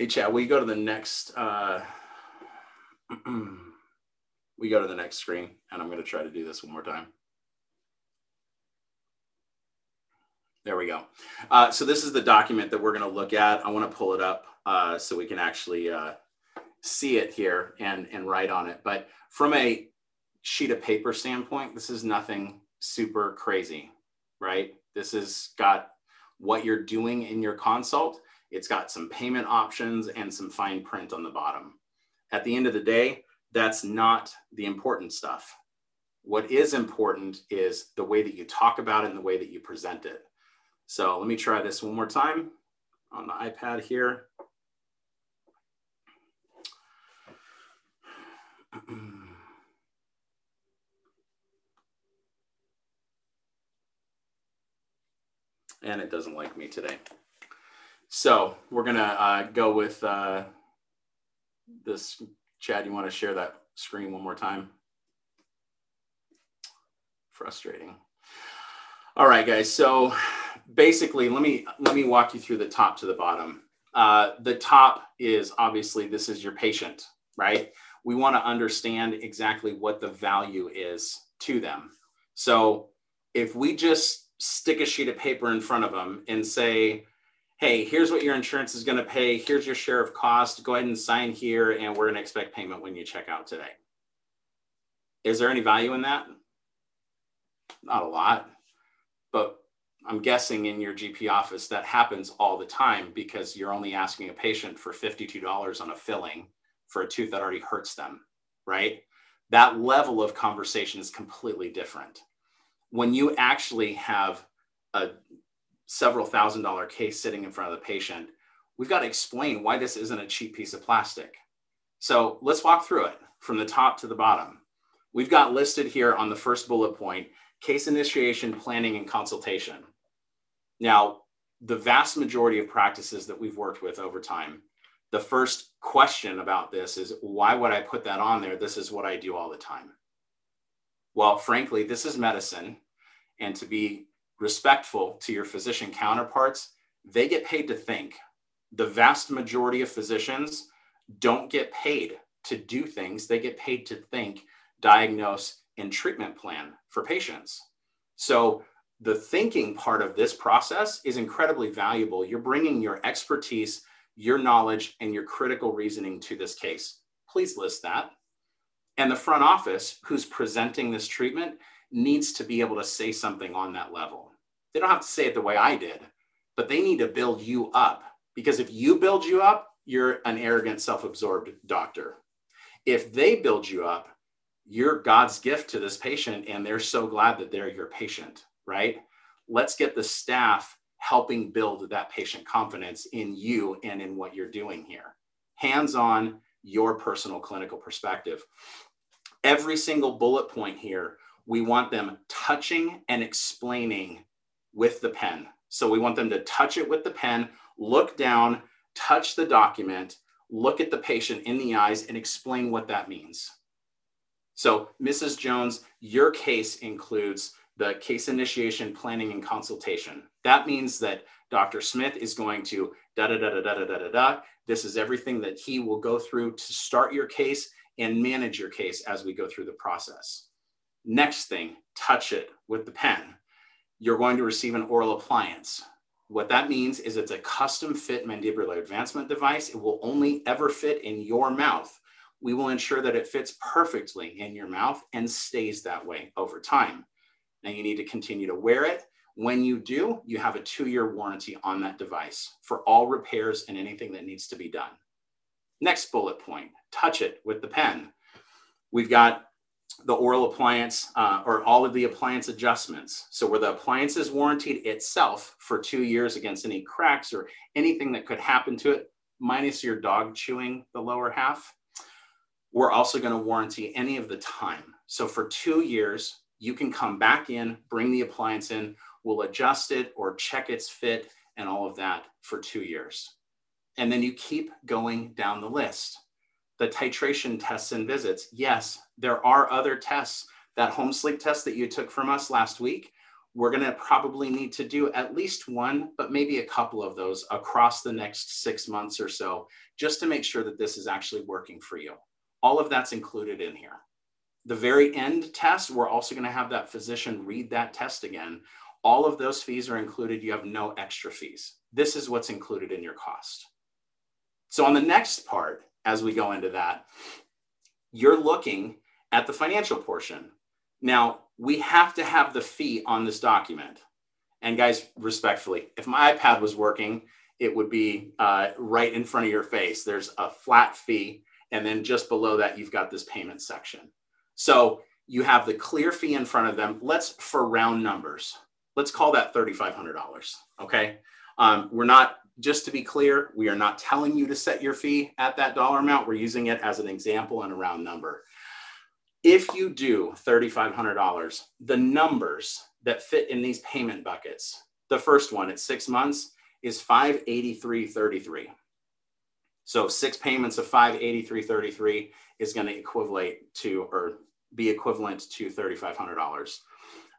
hey, Chad, we go to the next. Uh, we go to the next screen and I'm going to try to do this one more time. There we go. Uh, so this is the document that we're going to look at. I want to pull it up uh, so we can actually uh, see it here and, and write on it. But from a sheet of paper standpoint, this is nothing super crazy, right? This has got what you're doing in your consult. It's got some payment options and some fine print on the bottom. At the end of the day, that's not the important stuff. What is important is the way that you talk about it and the way that you present it. So let me try this one more time on the iPad here. and it doesn't like me today. So we're gonna uh, go with uh, this. Chad, you want to share that screen one more time? Frustrating. All right, guys. So basically, let me let me walk you through the top to the bottom. Uh, the top is obviously this is your patient, right? We want to understand exactly what the value is to them. So if we just stick a sheet of paper in front of them and say, hey, here's what your insurance is going to pay. Here's your share of cost. Go ahead and sign here, and we're going to expect payment when you check out today. Is there any value in that? Not a lot. But I'm guessing in your GP office that happens all the time because you're only asking a patient for $52 on a filling for a tooth that already hurts them, right? That level of conversation is completely different when you actually have a several thousand dollar case sitting in front of the patient, we've got to explain why this isn't a cheap piece of plastic. So let's walk through it from the top to the bottom. We've got listed here on the first bullet point case initiation, planning, and consultation. Now, the vast majority of practices that we've worked with over time, the first question about this is why would I put that on there? This is what I do all the time. Well, frankly, this is medicine. And to be respectful to your physician counterparts, they get paid to think. The vast majority of physicians don't get paid to do things, they get paid to think, diagnose, and treatment plan for patients. So, the thinking part of this process is incredibly valuable. You're bringing your expertise, your knowledge, and your critical reasoning to this case. Please list that. And the front office who's presenting this treatment needs to be able to say something on that level. They don't have to say it the way I did, but they need to build you up because if you build you up, you're an arrogant, self absorbed doctor. If they build you up, you're God's gift to this patient and they're so glad that they're your patient, right? Let's get the staff helping build that patient confidence in you and in what you're doing here. Hands on, your personal clinical perspective. Every single bullet point here, we want them touching and explaining with the pen. So we want them to touch it with the pen, look down, touch the document, look at the patient in the eyes, and explain what that means. So, Mrs. Jones, your case includes the case initiation, planning, and consultation. That means that Dr. Smith is going to da da da da da da da da. This is everything that he will go through to start your case and manage your case as we go through the process. Next thing, touch it with the pen. You're going to receive an oral appliance. What that means is it's a custom fit mandibular advancement device. It will only ever fit in your mouth. We will ensure that it fits perfectly in your mouth and stays that way over time. Now you need to continue to wear it. When you do, you have a two year warranty on that device for all repairs and anything that needs to be done. Next bullet point touch it with the pen. We've got the oral appliance uh, or all of the appliance adjustments. So where the appliance is warranted itself for two years against any cracks or anything that could happen to it, minus your dog chewing the lower half, we're also going to warranty any of the time. So for two years, you can come back in, bring the appliance in, we'll adjust it or check its fit and all of that for two years. And then you keep going down the list the titration tests and visits. Yes, there are other tests. That home sleep test that you took from us last week, we're going to probably need to do at least one, but maybe a couple of those across the next six months or so, just to make sure that this is actually working for you. All of that's included in here. The very end test, we're also going to have that physician read that test again. All of those fees are included. You have no extra fees. This is what's included in your cost. So, on the next part, as we go into that, you're looking at the financial portion. Now, we have to have the fee on this document. And guys, respectfully, if my iPad was working, it would be uh, right in front of your face. There's a flat fee. And then just below that, you've got this payment section. So you have the clear fee in front of them. Let's, for round numbers, let's call that $3,500. Okay. Um, we're not, just to be clear, we are not telling you to set your fee at that dollar amount. We're using it as an example and a round number. If you do $3,500, the numbers that fit in these payment buckets, the first one at six months is 583.33. So six payments of 583.33 is going to equivalent to or be equivalent to $3,500.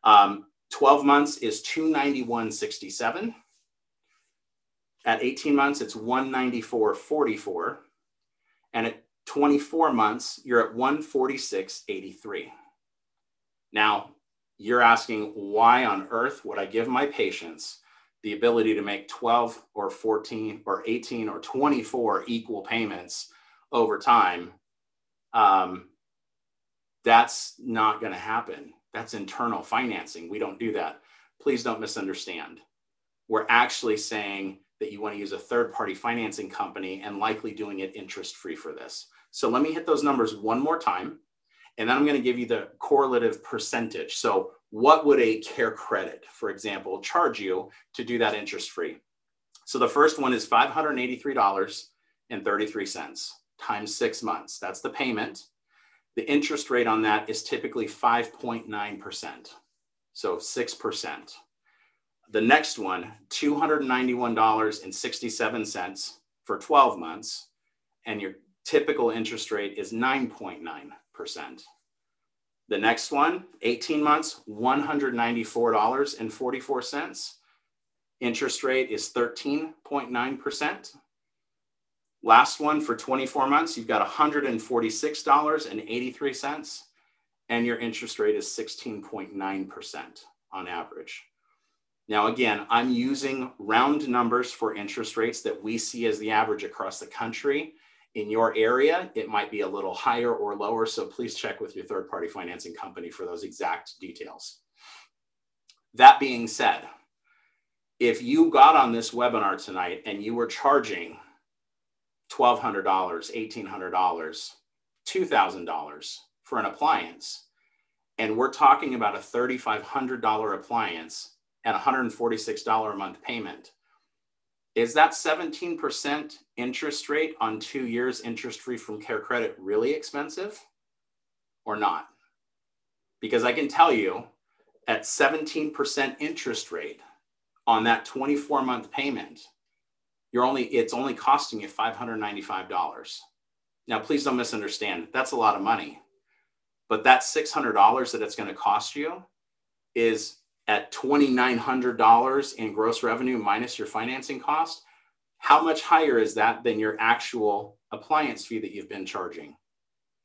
Um, 12 months is 291.67. At 18 months, it's 194.44. And at 24 months, you're at 146.83. Now, you're asking why on earth would I give my patients the ability to make 12 or 14 or 18 or 24 equal payments over time? Um, that's not going to happen. That's internal financing. We don't do that. Please don't misunderstand. We're actually saying that you want to use a third party financing company and likely doing it interest free for this. So let me hit those numbers one more time. And then I'm going to give you the correlative percentage. So, what would a CareCredit, for example, charge you to do that interest free? So, the first one is $583.33 times six months. That's the payment. The interest rate on that is typically 5.9%. So, 6%. The next one, $291.67 for 12 months, and your typical interest rate is 9.9%. The next one, 18 months, $194.44. Interest rate is 13.9%. Last one for 24 months, you've got $146.83, and your interest rate is 16.9% on average. Now, again, I'm using round numbers for interest rates that we see as the average across the country. In your area, it might be a little higher or lower, so please check with your third party financing company for those exact details. That being said, if you got on this webinar tonight and you were charging $1,200, $1,800, $2,000 for an appliance, and we're talking about a $3,500 appliance at $146 a month payment. Is that 17% interest rate on two years interest free from CareCredit really expensive or not? Because I can tell you at 17% interest rate on that 24 month payment, you're only it's only costing you $595. Now, please don't misunderstand. That's a lot of money. But that $600 that it's going to cost you is at $2,900 in gross revenue minus your financing cost, how much higher is that than your actual appliance fee that you've been charging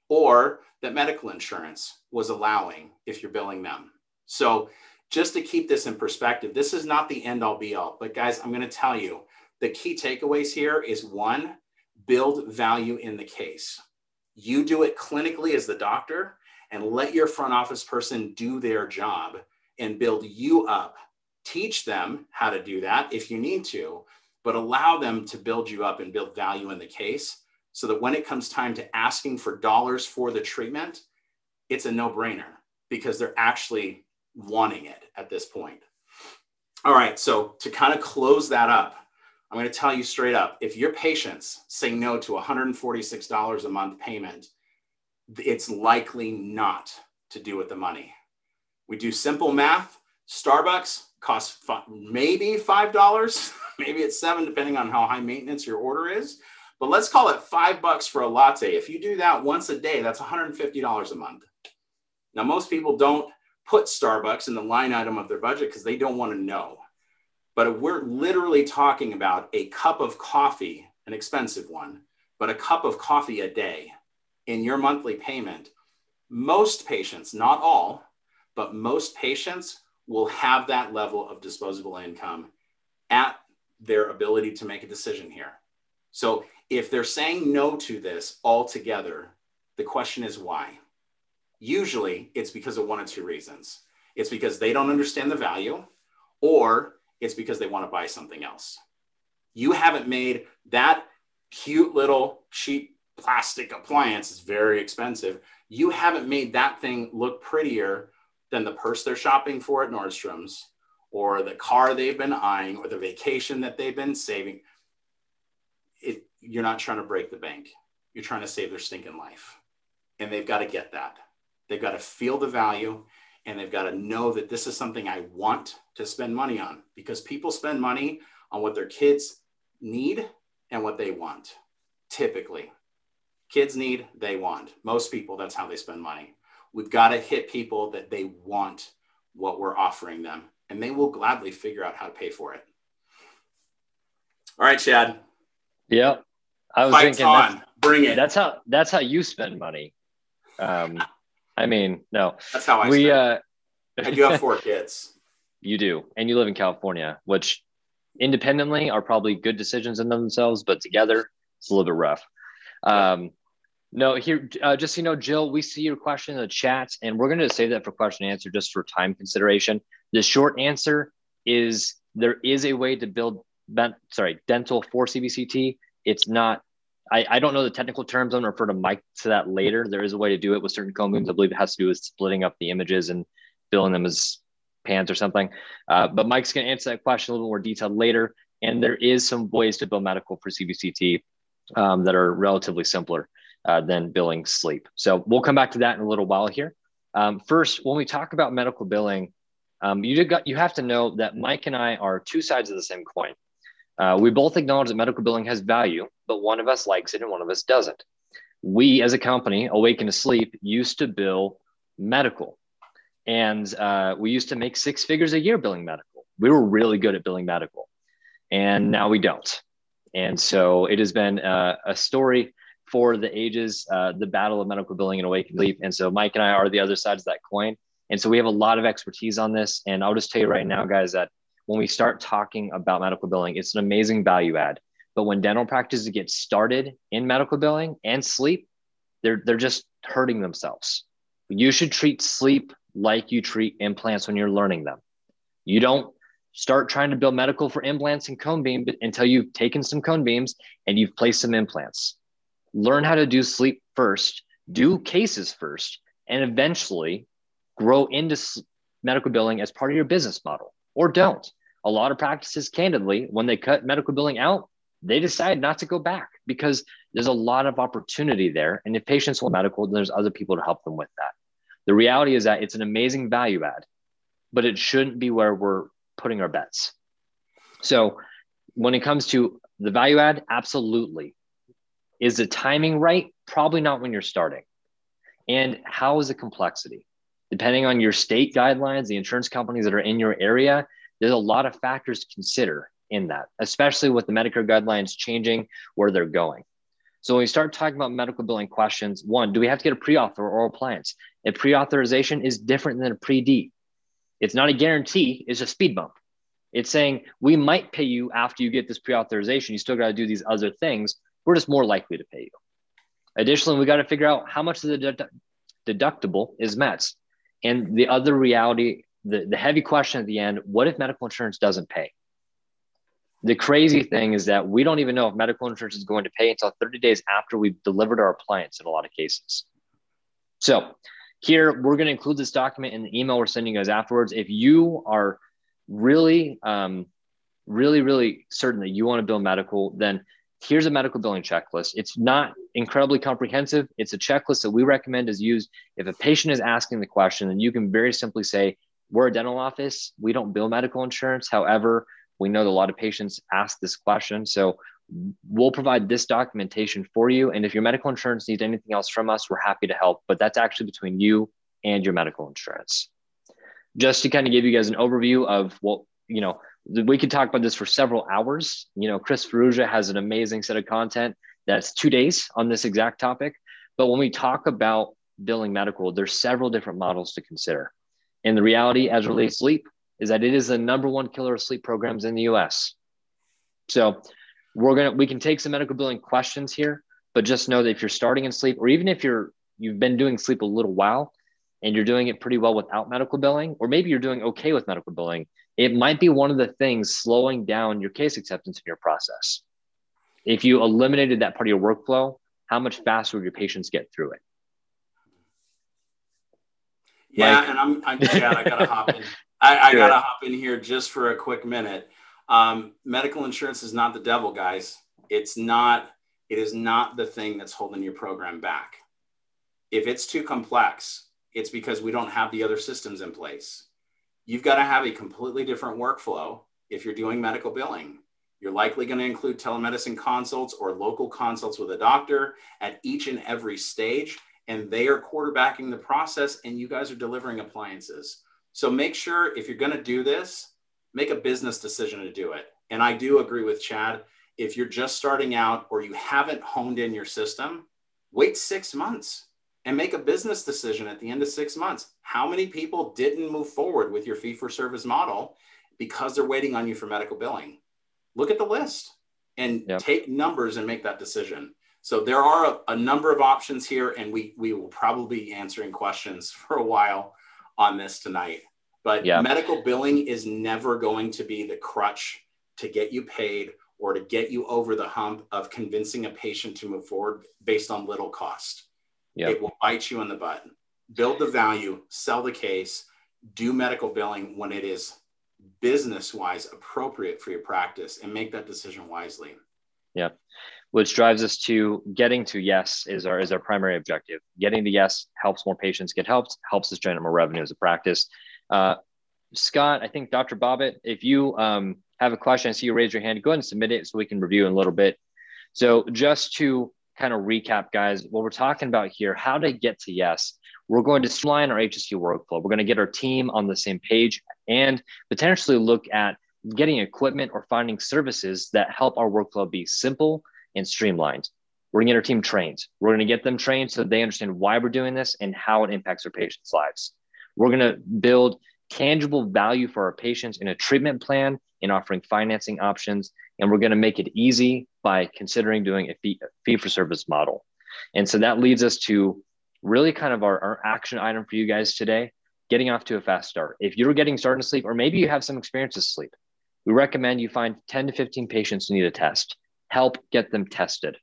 or that medical insurance was allowing if you're billing them? So, just to keep this in perspective, this is not the end all be all. But, guys, I'm going to tell you the key takeaways here is one, build value in the case. You do it clinically as the doctor and let your front office person do their job and build you up. Teach them how to do that if you need to, but allow them to build you up and build value in the case so that when it comes time to asking for dollars for the treatment, it's a no brainer because they're actually wanting it at this point. All right, so to kind of close that up, I'm going to tell you straight up if your patients say no to $146 a month payment, it's likely not to do with the money. We do simple math. Starbucks costs maybe $5, maybe it's seven, depending on how high maintenance your order is. But let's call it five bucks for a latte. If you do that once a day, that's $150 a month. Now, most people don't put Starbucks in the line item of their budget because they don't want to know. But we're literally talking about a cup of coffee, an expensive one, but a cup of coffee a day in your monthly payment, most patients, not all, but most patients will have that level of disposable income at their ability to make a decision here. So if they're saying no to this altogether, the question is why? Usually it's because of one of two reasons. It's because they don't understand the value, or it's because they want to buy something else. You haven't made that cute little cheap plastic appliance, it's very expensive. You haven't made that thing look prettier than the purse they're shopping for at Nordstrom's or the car they've been eyeing or the vacation that they've been saving. It, you're not trying to break the bank. You're trying to save their stinking life. And they've got to get that. They've got to feel the value and they've got to know that this is something I want to spend money on because people spend money on what their kids need and what they want. Typically, kids need, they want. Most people, that's how they spend money. We've got to hit people that they want what we're offering them, and they will gladly figure out how to pay for it. All right, Chad. Yeah, I was Fights thinking on. Bring it. that's how that's how you spend money. Um, I mean, no, That's how I we spend. uh, I do have four kids. you do, and you live in California, which independently are probably good decisions in themselves, but together it's a little bit rough. Um, no, here, uh, just so you know, Jill, we see your question in the chat, and we're going to save that for question and answer just for time consideration. The short answer is there is a way to build, sorry, dental for CBCT. It's not. I, I don't know the technical terms. I'm going to refer to Mike to that later. There is a way to do it with certain beams. I believe it has to do with splitting up the images and filling them as pans or something. Uh, but Mike's going to answer that question a little more detailed later. And there is some ways to build medical for CBCT um, that are relatively simpler uh, than billing sleep. So we'll come back to that in a little while here. Um, first, when we talk about medical billing, um, you, got, you have to know that Mike and I are two sides of the same coin. Uh, we both acknowledge that medical billing has value, but one of us likes it and one of us doesn't. We, as a company, Awaken to Sleep, used to bill medical. And uh, we used to make six figures a year billing medical. We were really good at billing medical. And now we don't. And so it has been uh, a story for the ages, uh, the battle of medical billing and Awaken Sleep. And so Mike and I are the other sides of that coin. And so we have a lot of expertise on this. And I'll just tell you right now, guys, that when we start talking about medical billing, it's an amazing value add. But when dental practices get started in medical billing and sleep, they're, they're just hurting themselves. You should treat sleep like you treat implants when you're learning them. You don't start trying to build medical for implants and cone beam until you've taken some cone beams and you've placed some implants. Learn how to do sleep first, do cases first, and eventually grow into medical billing as part of your business model or don't. A lot of practices, candidly, when they cut medical billing out, they decide not to go back because there's a lot of opportunity there. And if patients want medical, then there's other people to help them with that. The reality is that it's an amazing value add, but it shouldn't be where we're putting our bets. So when it comes to the value add, absolutely. Is the timing right? Probably not when you're starting. And how is the complexity? Depending on your state guidelines, the insurance companies that are in your area, there's a lot of factors to consider in that, especially with the Medicare guidelines changing where they're going. So when we start talking about medical billing questions, one, do we have to get a pre-author or oral appliance? A pre-authorization is different than a pre-D. It's not a guarantee, it's a speed bump. It's saying we might pay you after you get this pre-authorization. You still got to do these other things. We're just more likely to pay you. Additionally, we got to figure out how much of the deductible is met. And the other reality, the, the heavy question at the end, what if medical insurance doesn't pay? The crazy thing is that we don't even know if medical insurance is going to pay until 30 days after we've delivered our appliance in a lot of cases. So here, we're going to include this document in the email we're sending you guys afterwards. If you are really, um, really, really certain that you want to bill medical, then here's a medical billing checklist. It's not incredibly comprehensive. It's a checklist that we recommend is used if a patient is asking the question, then you can very simply say, we're a dental office. We don't bill medical insurance. However, we know that a lot of patients ask this question. So we'll provide this documentation for you. And if your medical insurance needs anything else from us, we're happy to help. But that's actually between you and your medical insurance. just to kind of give you guys an overview of what, you know, we could talk about this for several hours. You know, Chris Farrugia has an amazing set of content that's two days on this exact topic. But when we talk about billing medical, there's several different models to consider. And the reality as relates sleep is that it is the number one killer of sleep programs in the US. So we're gonna we can take some medical billing questions here, but just know that if you're starting in sleep, or even if you're you've been doing sleep a little while and you're doing it pretty well without medical billing, or maybe you're doing okay with medical billing, it might be one of the things slowing down your case acceptance in your process. If you eliminated that part of your workflow, how much faster would your patients get through it? Yeah, Mike? and I'm, I'm Chad. I gotta hop in. I, I gotta hop in here just for a quick minute. Um, medical insurance is not the devil, guys. It's not. It is not the thing that's holding your program back. If it's too complex, it's because we don't have the other systems in place. You've got to have a completely different workflow if you're doing medical billing. You're likely going to include telemedicine consults or local consults with a doctor at each and every stage, and they are quarterbacking the process, and you guys are delivering appliances. So make sure if you're going to do this, make a business decision to do it. And I do agree with Chad. If you're just starting out or you haven't honed in your system, wait six months and make a business decision at the end of six months. How many people didn't move forward with your fee for service model because they're waiting on you for medical billing? Look at the list and yep. take numbers and make that decision. So there are a, a, number of options here, and we we will probably be answering questions for a while on this tonight. But yep. medical billing is never going to be the crutch to get you paid or to get you over the hump of convincing a patient to move forward based on little cost. Yep. It will bite you in the butt. Build the value, sell the case, do medical billing when it is business wise appropriate for your practice and make that decision wisely. Yeah. Which drives us to getting to yes is our is our primary objective. Getting to yes helps more patients get helped, helps us generate more revenue as a practice. Uh, Scott, I think Dr. Bobbitt, if you um, have a question, I see you raise your hand. Go ahead and submit it so we can review in a little bit. So just to kind of recap, guys, what we're talking about here, how to get to yes. We're going to streamline our HST workflow. We're going to get our team on the same page and potentially look at getting equipment or finding services that help our workflow be simple and streamlined. We're going to get our team trained. We're going to get them trained so they understand why we're doing this and how it impacts our patients' lives. We're going to build tangible value for our patients in a treatment plan in offering financing options. And we're going to make it easy by considering doing a fee, fee for service model. And so that leads us to really kind of our, our action item for you guys today getting off to a fast start. If you're getting started to sleep, or maybe you have some experience with sleep, we recommend you find 10 to 15 patients who need a test. Help get them tested.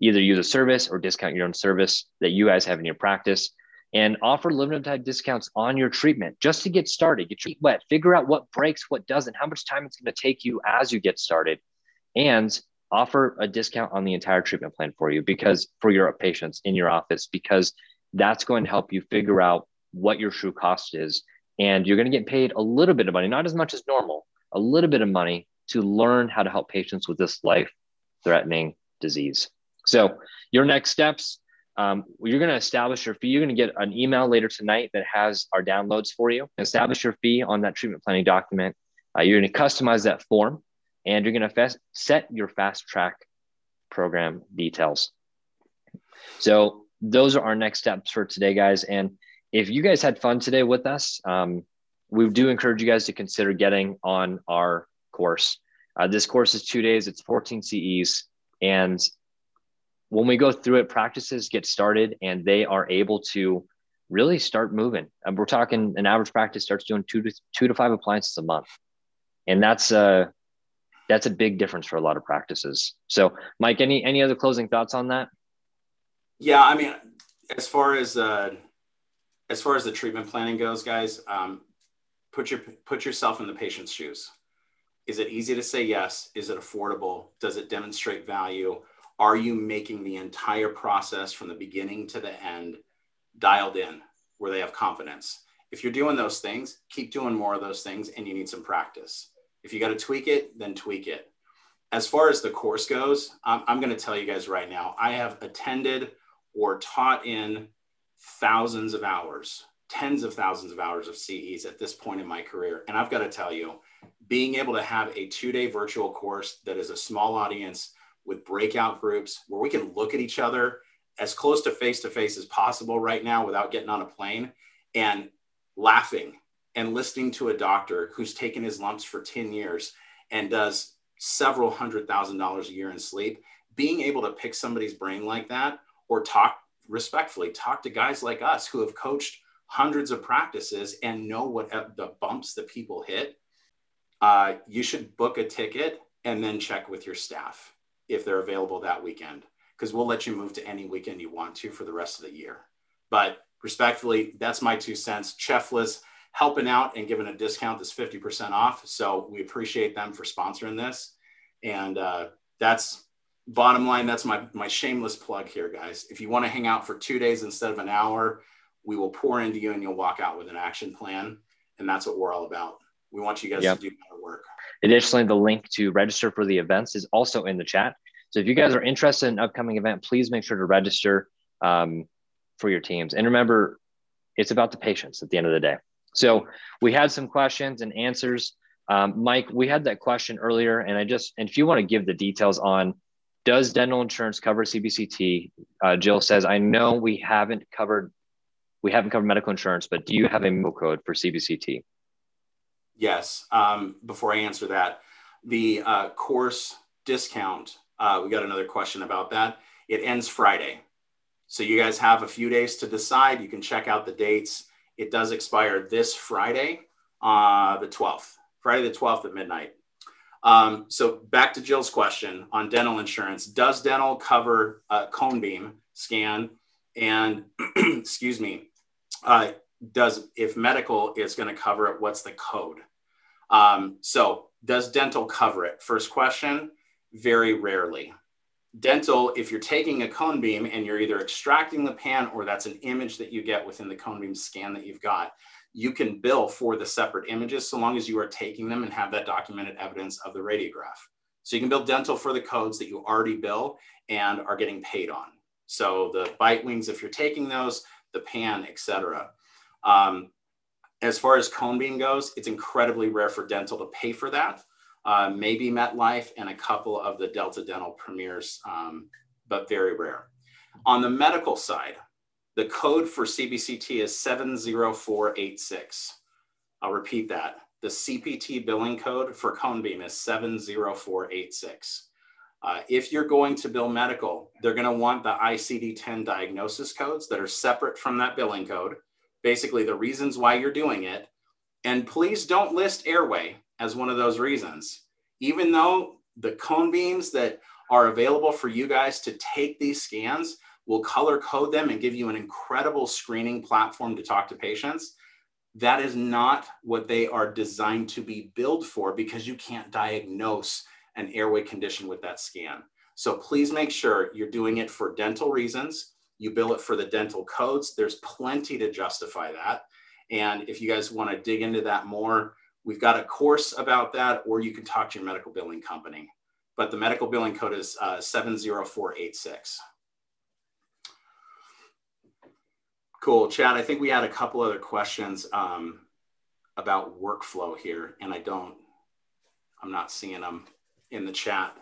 Either use a service or discount your own service that you guys have in your practice and offer limited discounts on your treatment just to get started. Get your feet wet, figure out what breaks, what doesn't, how much time it's going to take you as you get started, and offer a discount on the entire treatment plan for you because for your patients in your office, because that's going to help you figure out what your true cost is. And you're going to get paid a little bit of money, not as much as normal, a little bit of money to learn how to help patients with this life threatening disease. So, your next steps um, you're going to establish your fee. You're going to get an email later tonight that has our downloads for you. Establish your fee on that treatment planning document. Uh, you're going to customize that form and you're going to set your fast track program details. So those are our next steps for today, guys. And if you guys had fun today with us, um, we do encourage you guys to consider getting on our course. Uh, this course is two days, it's 14 CEs. And when we go through it, practices get started and they are able to really start moving. And we're talking an average practice starts doing two to two to five appliances a month. And that's a that's a big difference for a lot of practices. So Mike, any any other closing thoughts on that? Yeah, I mean, as far as uh as far as the treatment planning goes, guys, um, put your put yourself in the patient's shoes. Is it easy to say yes? Is it affordable? Does it demonstrate value? Are you making the entire process from the beginning to the end dialed in where they have confidence? If you're doing those things, keep doing more of those things and you need some practice. If you got to tweak it, then tweak it. As far as the course goes, I'm, I'm going to tell you guys right now, I have attended or taught in thousands of hours tens of thousands of hours of CEs at this point in my career. And I've got to tell you, being able to have a two day virtual course that is a small audience with breakout groups where we can look at each other as close to face to face as possible right now without getting on a plane and laughing and listening to a doctor who's taken his lumps for 10 years and does several hundred thousand dollars a year in sleep, being able to pick somebody's brain like that or talk respectfully, talk to guys like us who have coached hundreds of practices and know what the bumps that people hit, uh, you should book a ticket and then check with your staff if they're available that weekend because we'll let you move to any weekend you want to for the rest of the year. But respectfully, that's my two cents. Cefla's helping out and giving a discount that's 50% off. So we appreciate them for sponsoring this. And uh, that's bottom line. That's my, my shameless plug here, guys. If you want to hang out for two days instead of an hour, we will pour into you and you'll walk out with an action plan. And that's what we're all about. We want you guys yep. to do better work. Additionally, the link to register for the events is also in the chat. So if you guys are interested in an upcoming event, please make sure to register um, for your teams. And remember, it's about the patients at the end of the day. So we had some questions and answers. Um, Mike, we had that question earlier, and I just, and if you want to give the details on does dental insurance cover CBCT? Uh, Jill says, I know we haven't covered, we haven't covered medical insurance, but do you have a MO code for CBCT? Yes. Um, before I answer that, the uh, course discount, uh, we got another question about that. It ends Friday. So you guys have a few days to decide. You can check out the dates. It does expire this Friday, uh, the 12th, Friday the 12th at midnight. Um, so back to Jill's question on dental insurance. Does dental cover a cone beam scan? And excuse me, uh, does if medical is going to cover it, what's the code? Um, so does dental cover it? First question, very rarely. Dental, if you're taking a cone beam and you're either extracting the pan or that's an image that you get within the cone beam scan that you've got, you can bill for the separate images so long as you are taking them and have that documented evidence of the radiograph. So you can bill dental for the codes that you already bill and are getting paid on. So the bite wings, if you're taking those, the pan, etc. Um, as far as cone beam goes, it's incredibly rare for dental to pay for that uh, maybe MetLife, and a couple of the Delta Dental premiers, um, but very rare. On the medical side, the code for CBCT is 70486. I'll repeat that. The CPT billing code for cone beam is 70486. Uh, if you're going to bill medical, they're going to want the ICD 10 diagnosis codes that are separate from that billing code, basically, the reasons why you're doing it. And please don't list airway as one of those reasons. Even though the cone beams that are available for you guys to take these scans will color code them and give you an incredible screening platform to talk to patients. That is not what they are designed to be billed for because you can't diagnose an airway condition with that scan. So please make sure you're doing it for dental reasons. You bill it for the dental codes. There's plenty to justify that. And if you guys want to dig into that more, We've got a course about that, or you can talk to your medical billing company. But the medical billing code is uh, 70486. Cool, Chad. I think we had a couple other questions um, about workflow here, and I don't, I'm not seeing them in the chat.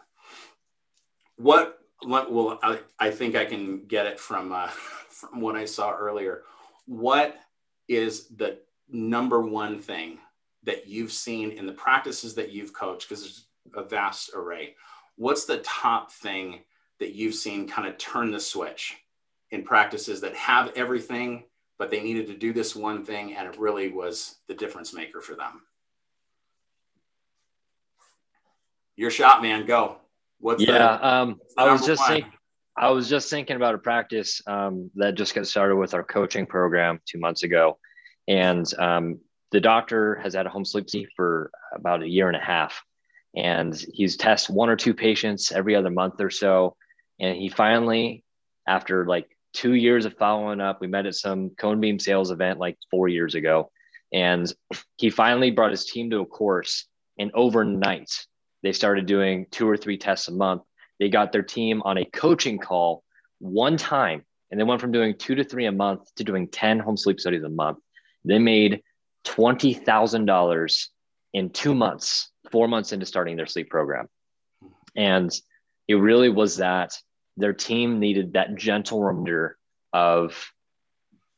What, well, I, I think I can get it from, uh, from what I saw earlier. What is the number one thing that you've seen in the practices that you've coached, because there's a vast array, what's the top thing that you've seen kind of turn the switch in practices that have everything, but they needed to do this one thing and it really was the difference maker for them? Your shot, man. Go. What's yeah? The, um, I was just thinking. I was just thinking about a practice um, that just got started with our coaching program two months ago, and um, the doctor has had a home sleep study for about a year and a half and he's tested one or two patients every other month or so and he finally after like two years of following up we met at some cone beam sales event like four years ago and he finally brought his team to a course and overnight they started doing two or three tests a month they got their team on a coaching call one time and they went from doing two to three a month to doing 10 home sleep studies a month They made $20,000 in two months, four months into starting their sleep program. And it really was that their team needed that gentle reminder of,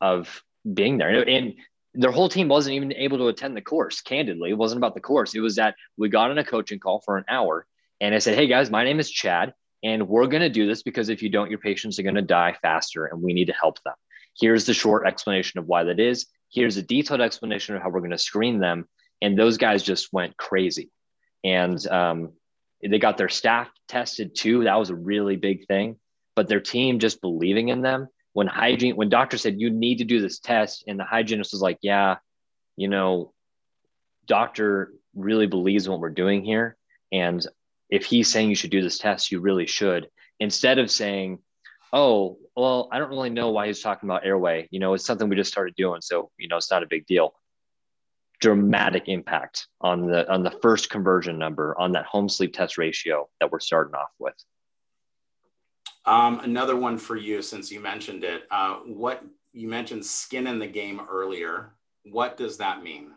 of being there. And their whole team wasn't even able to attend the course, candidly. It wasn't about the course. It was that we got on a coaching call for an hour and I said, Hey guys, my name is Chad, and we're going to do this because if you don't, your patients are going to die faster and we need to help them. Here's the short explanation of why that is. Here's a detailed explanation of how we're going to screen them. And those guys just went crazy. And um, they got their staff tested too. That was a really big thing. But their team just believing in them. When hygiene, when doctor said you need to do this test, and the hygienist was like, "Yeah, you know, doctor really believes what we're doing here, and if he's saying you should do this test, you really should." Instead of saying, "Oh, well, I don't really know why he's talking about airway. You know, it's something we just started doing, so you know, it's not a big deal." Dramatic impact on the on the first conversion number on that home sleep test ratio that we're starting off with. Um, another one for you, since you mentioned it. Uh, what you mentioned skin in the game earlier. What does that mean?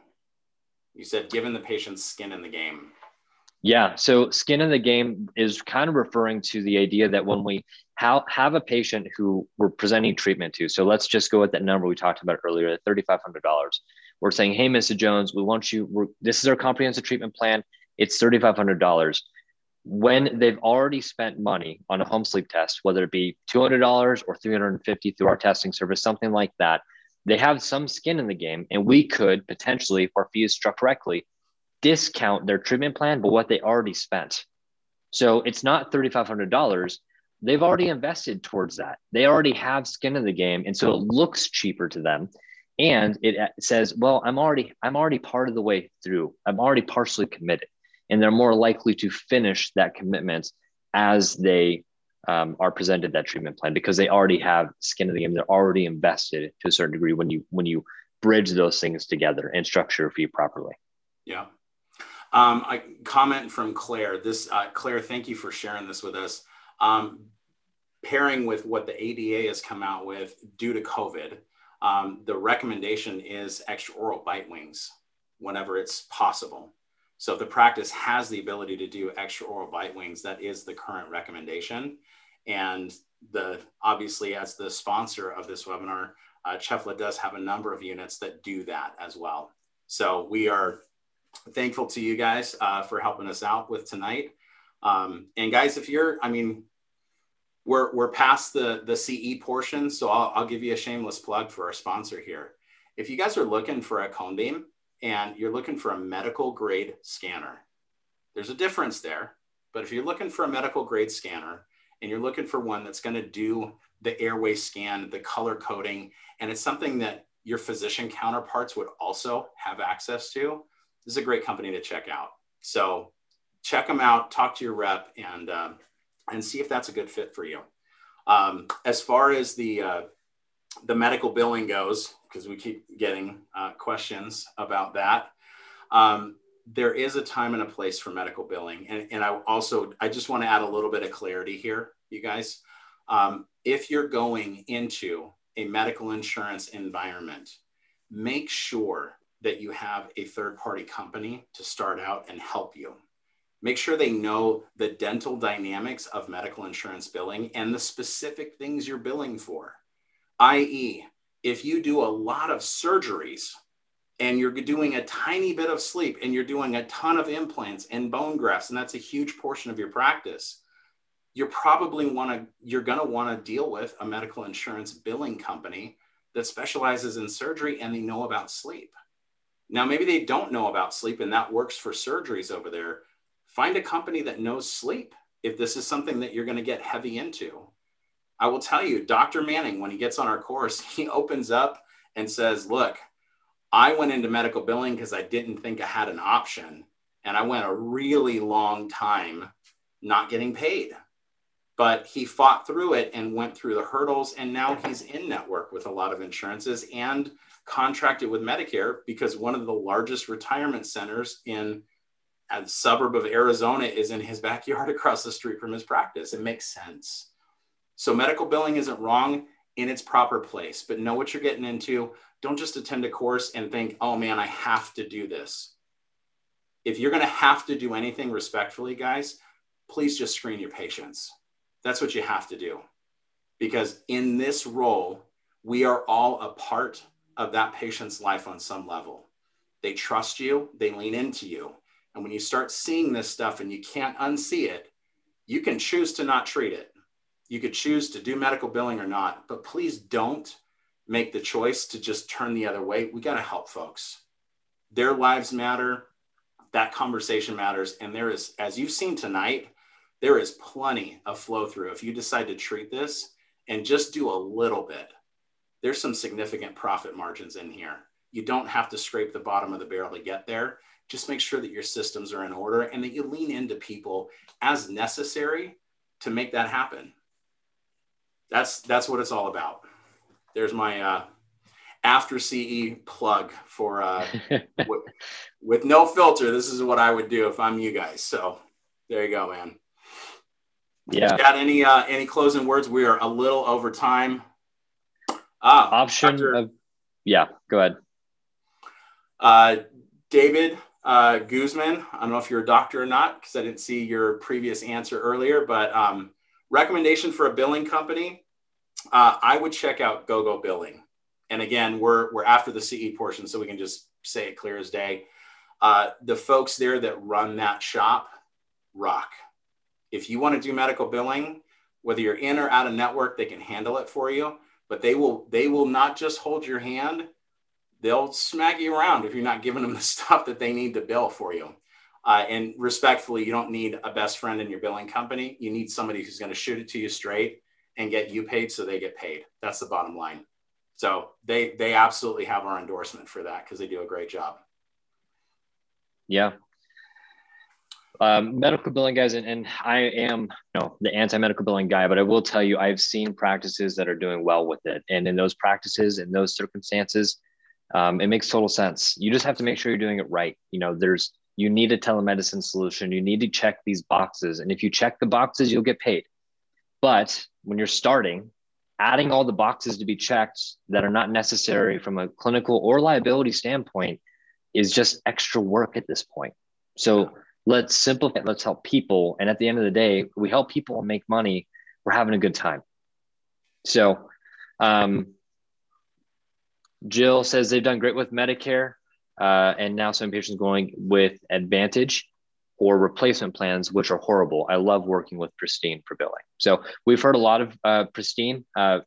You said given the patient's skin in the game. Yeah. So skin in the game is kind of referring to the idea that when we ha- have a patient who we're presenting treatment to, so let's just go with that number we talked about earlier, $3,500. We're saying, hey, Mr. Jones, we want you, this is our comprehensive treatment plan. It's $3,500. When they've already spent money on a home sleep test, whether it be $200 or $350 through our testing service, something like that, they have some skin in the game. And we could potentially, if our fee is struck correctly, discount their treatment plan, but what they already spent. So it's not $3,500. They've already invested towards that. They already have skin in the game. And so it looks cheaper to them. And it uh, says, well, I'm already, I'm already part of the way through. I'm already partially committed. And they're more likely to finish that commitment as they um, are presented that treatment plan because they already have skin in the game. They're already invested to a certain degree when you when you bridge those things together and structure a fee properly. Yeah. Um, a comment from Claire. This uh, Claire, thank you for sharing this with us. Um, pairing with what the ADA has come out with due to COVID, um, the recommendation is extra oral bite wings whenever it's possible. So if the practice has the ability to do extra oral bite wings, that is the current recommendation. And the obviously as the sponsor of this webinar, uh, Cefla does have a number of units that do that as well. So we are thankful to you guys uh, for helping us out with tonight. Um, and guys, if you're, I mean, we're, we're past the, the CE portion, so I'll, I'll give you a shameless plug for our sponsor here. If you guys are looking for a cone beam and you're looking for a medical grade scanner, there's a difference there. But if you're looking for a medical grade scanner and you're looking for one that's going to do the airway scan, the color coding, and it's something that your physician counterparts would also have access to, this is a great company to check out. So check them out, talk to your rep, and uh, and see if that's a good fit for you. Um, as far as the uh, the medical billing goes, because we keep getting uh, questions about that. Um, there is a time and a place for medical billing, and, and I also I just want to add a little bit of clarity here, you guys. Um, if you're going into a medical insurance environment, make sure that you have a third party company to start out and help you. Make sure they know the dental dynamics of medical insurance billing and the specific things you're billing for. I.e., if you do a lot of surgeries and you're doing a tiny bit of sleep and you're doing a ton of implants and bone grafts, and that's a huge portion of your practice, you're probably want to you're going to want to deal with a medical insurance billing company that specializes in surgery and they know about sleep. Now, maybe they don't know about sleep and that works for surgeries over there. Find a company that knows sleep if this is something that you're going to get heavy into. I will tell you, Dr. Manning, when he gets on our course, he opens up and says, Look, I went into medical billing because I didn't think I had an option. And I went a really long time not getting paid. But he fought through it and went through the hurdles. And now he's in network with a lot of insurances and contracted with Medicare because one of the largest retirement centers in a suburb of Arizona is in his backyard across the street from his practice. It makes sense. So medical billing isn't wrong. in its proper place, but know what you're getting into. Don't just attend a course and think, oh man, I have to do this. If you're going to have to do anything respectfully, guys, please just screen your patients. That's what you have to do. Because in this role, we are all a part of that patient's life on some level. They trust you, they lean into you. And when you start seeing this stuff and you can't unsee it, you can choose to not treat it. You could choose to do medical billing or not, but please don't make the choice to just turn the other way. We got to help folks. Their lives matter. That conversation matters. And there is, as you've seen tonight, there is plenty of flow through. If you decide to treat this and just do a little bit, there's some significant profit margins in here. You don't have to scrape the bottom of the barrel to get there. Just make sure that your systems are in order and that you lean into people as necessary to make that happen. That's that's what it's all about. There's my uh, after CE plug for uh, with, with no filter. This is what I would do if I'm you guys. So there you go, man. Yeah. Got any uh, any closing words? We are a little over time. Ah, option Dr. of yeah. Go ahead. Uh, David uh, Guzman. I don't know if you're a doctor or not because I didn't see your previous answer earlier, but um, recommendation for a billing company. Uh, I would check out GoGo Billing. And again, we're we're after the CE portion, so we can just say it clear as day. Uh, the folks there that run that shop rock. If you want to do medical billing, whether you're in or out of network, they can handle it for you. But they will they will not just hold your hand they'll smack you around if you're not giving them the stuff that they need to bill for you. Uh, and respectfully, you don't need a best friend in your billing company. You need somebody who's going to shoot it to you straight and get you paid so they get paid. That's the bottom line. So they they absolutely have our endorsement for that because they do a great job. Yeah. Um, medical billing guys, and, and I am you know, the anti-medical billing guy, but I will tell you I've seen practices that are doing well with it. And in those practices, in those circumstances, um, it makes total sense. You just have to make sure you're doing it right. You know, there's you need a telemedicine solution. You need to check these boxes, and if you check the boxes, you'll get paid. But when you're starting, adding all the boxes to be checked that are not necessary from a clinical or liability standpoint is just extra work at this point. So let's simplify. Let's help people, and at the end of the day, we help people make money. We're having a good time. So. Um, Jill says they've done great with Medicare, uh, and now some patients going with Advantage or replacement plans, which are horrible. I love working with Pristine for billing. So we've heard a lot of uh, Pristine. Uh,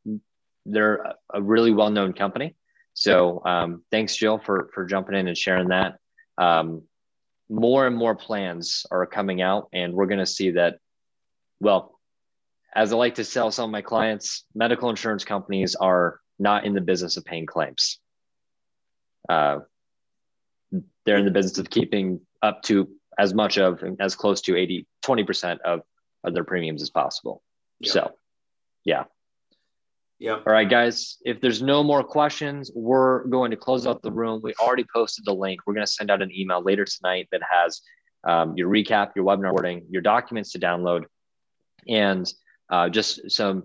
they're a really well-known company. So um, thanks, Jill, for for jumping in and sharing that. Um, more and more plans are coming out, and we're going to see that. Well, as I like to tell some of my clients, medical insurance companies are not in the business of paying claims. Uh, they're in the business of keeping up to as much of as close to 80 20% of, of their premiums as possible. So yeah. Yeah. All right guys if there's no more questions we're going to close out the room. We already posted the link. We're going to send out an email later tonight that has um, your recap your webinar recording your documents to download and uh, just some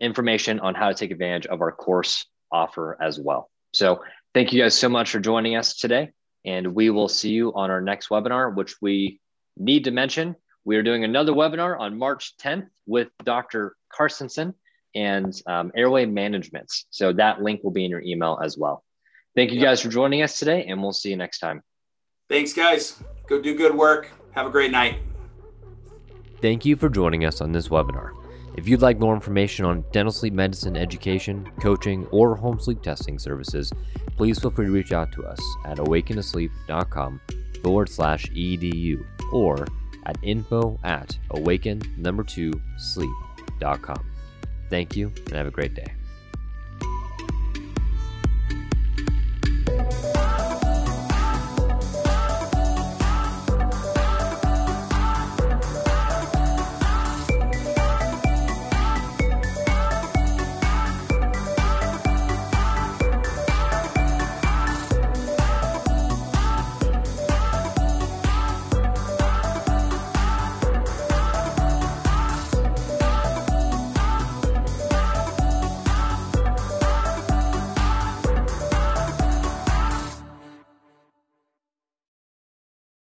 information on how to take advantage of our course offer as well. So thank you guys so much for joining us today. And we will see you on our next webinar, which we need to mention. We are doing another webinar on March 10th with Dr. Carstensen and um, airway management. So that link will be in your email as well. Thank you guys for joining us today, and we'll see you next time. Thanks, guys. Go do good work. Have a great night. Thank you for joining us on this webinar. If you'd like more information on dental sleep medicine education, coaching, or home sleep testing services, please feel free to reach out to us at awakenasleep.com forward slash edu or at info at awaken number two sleep.com. Thank you and have a great day.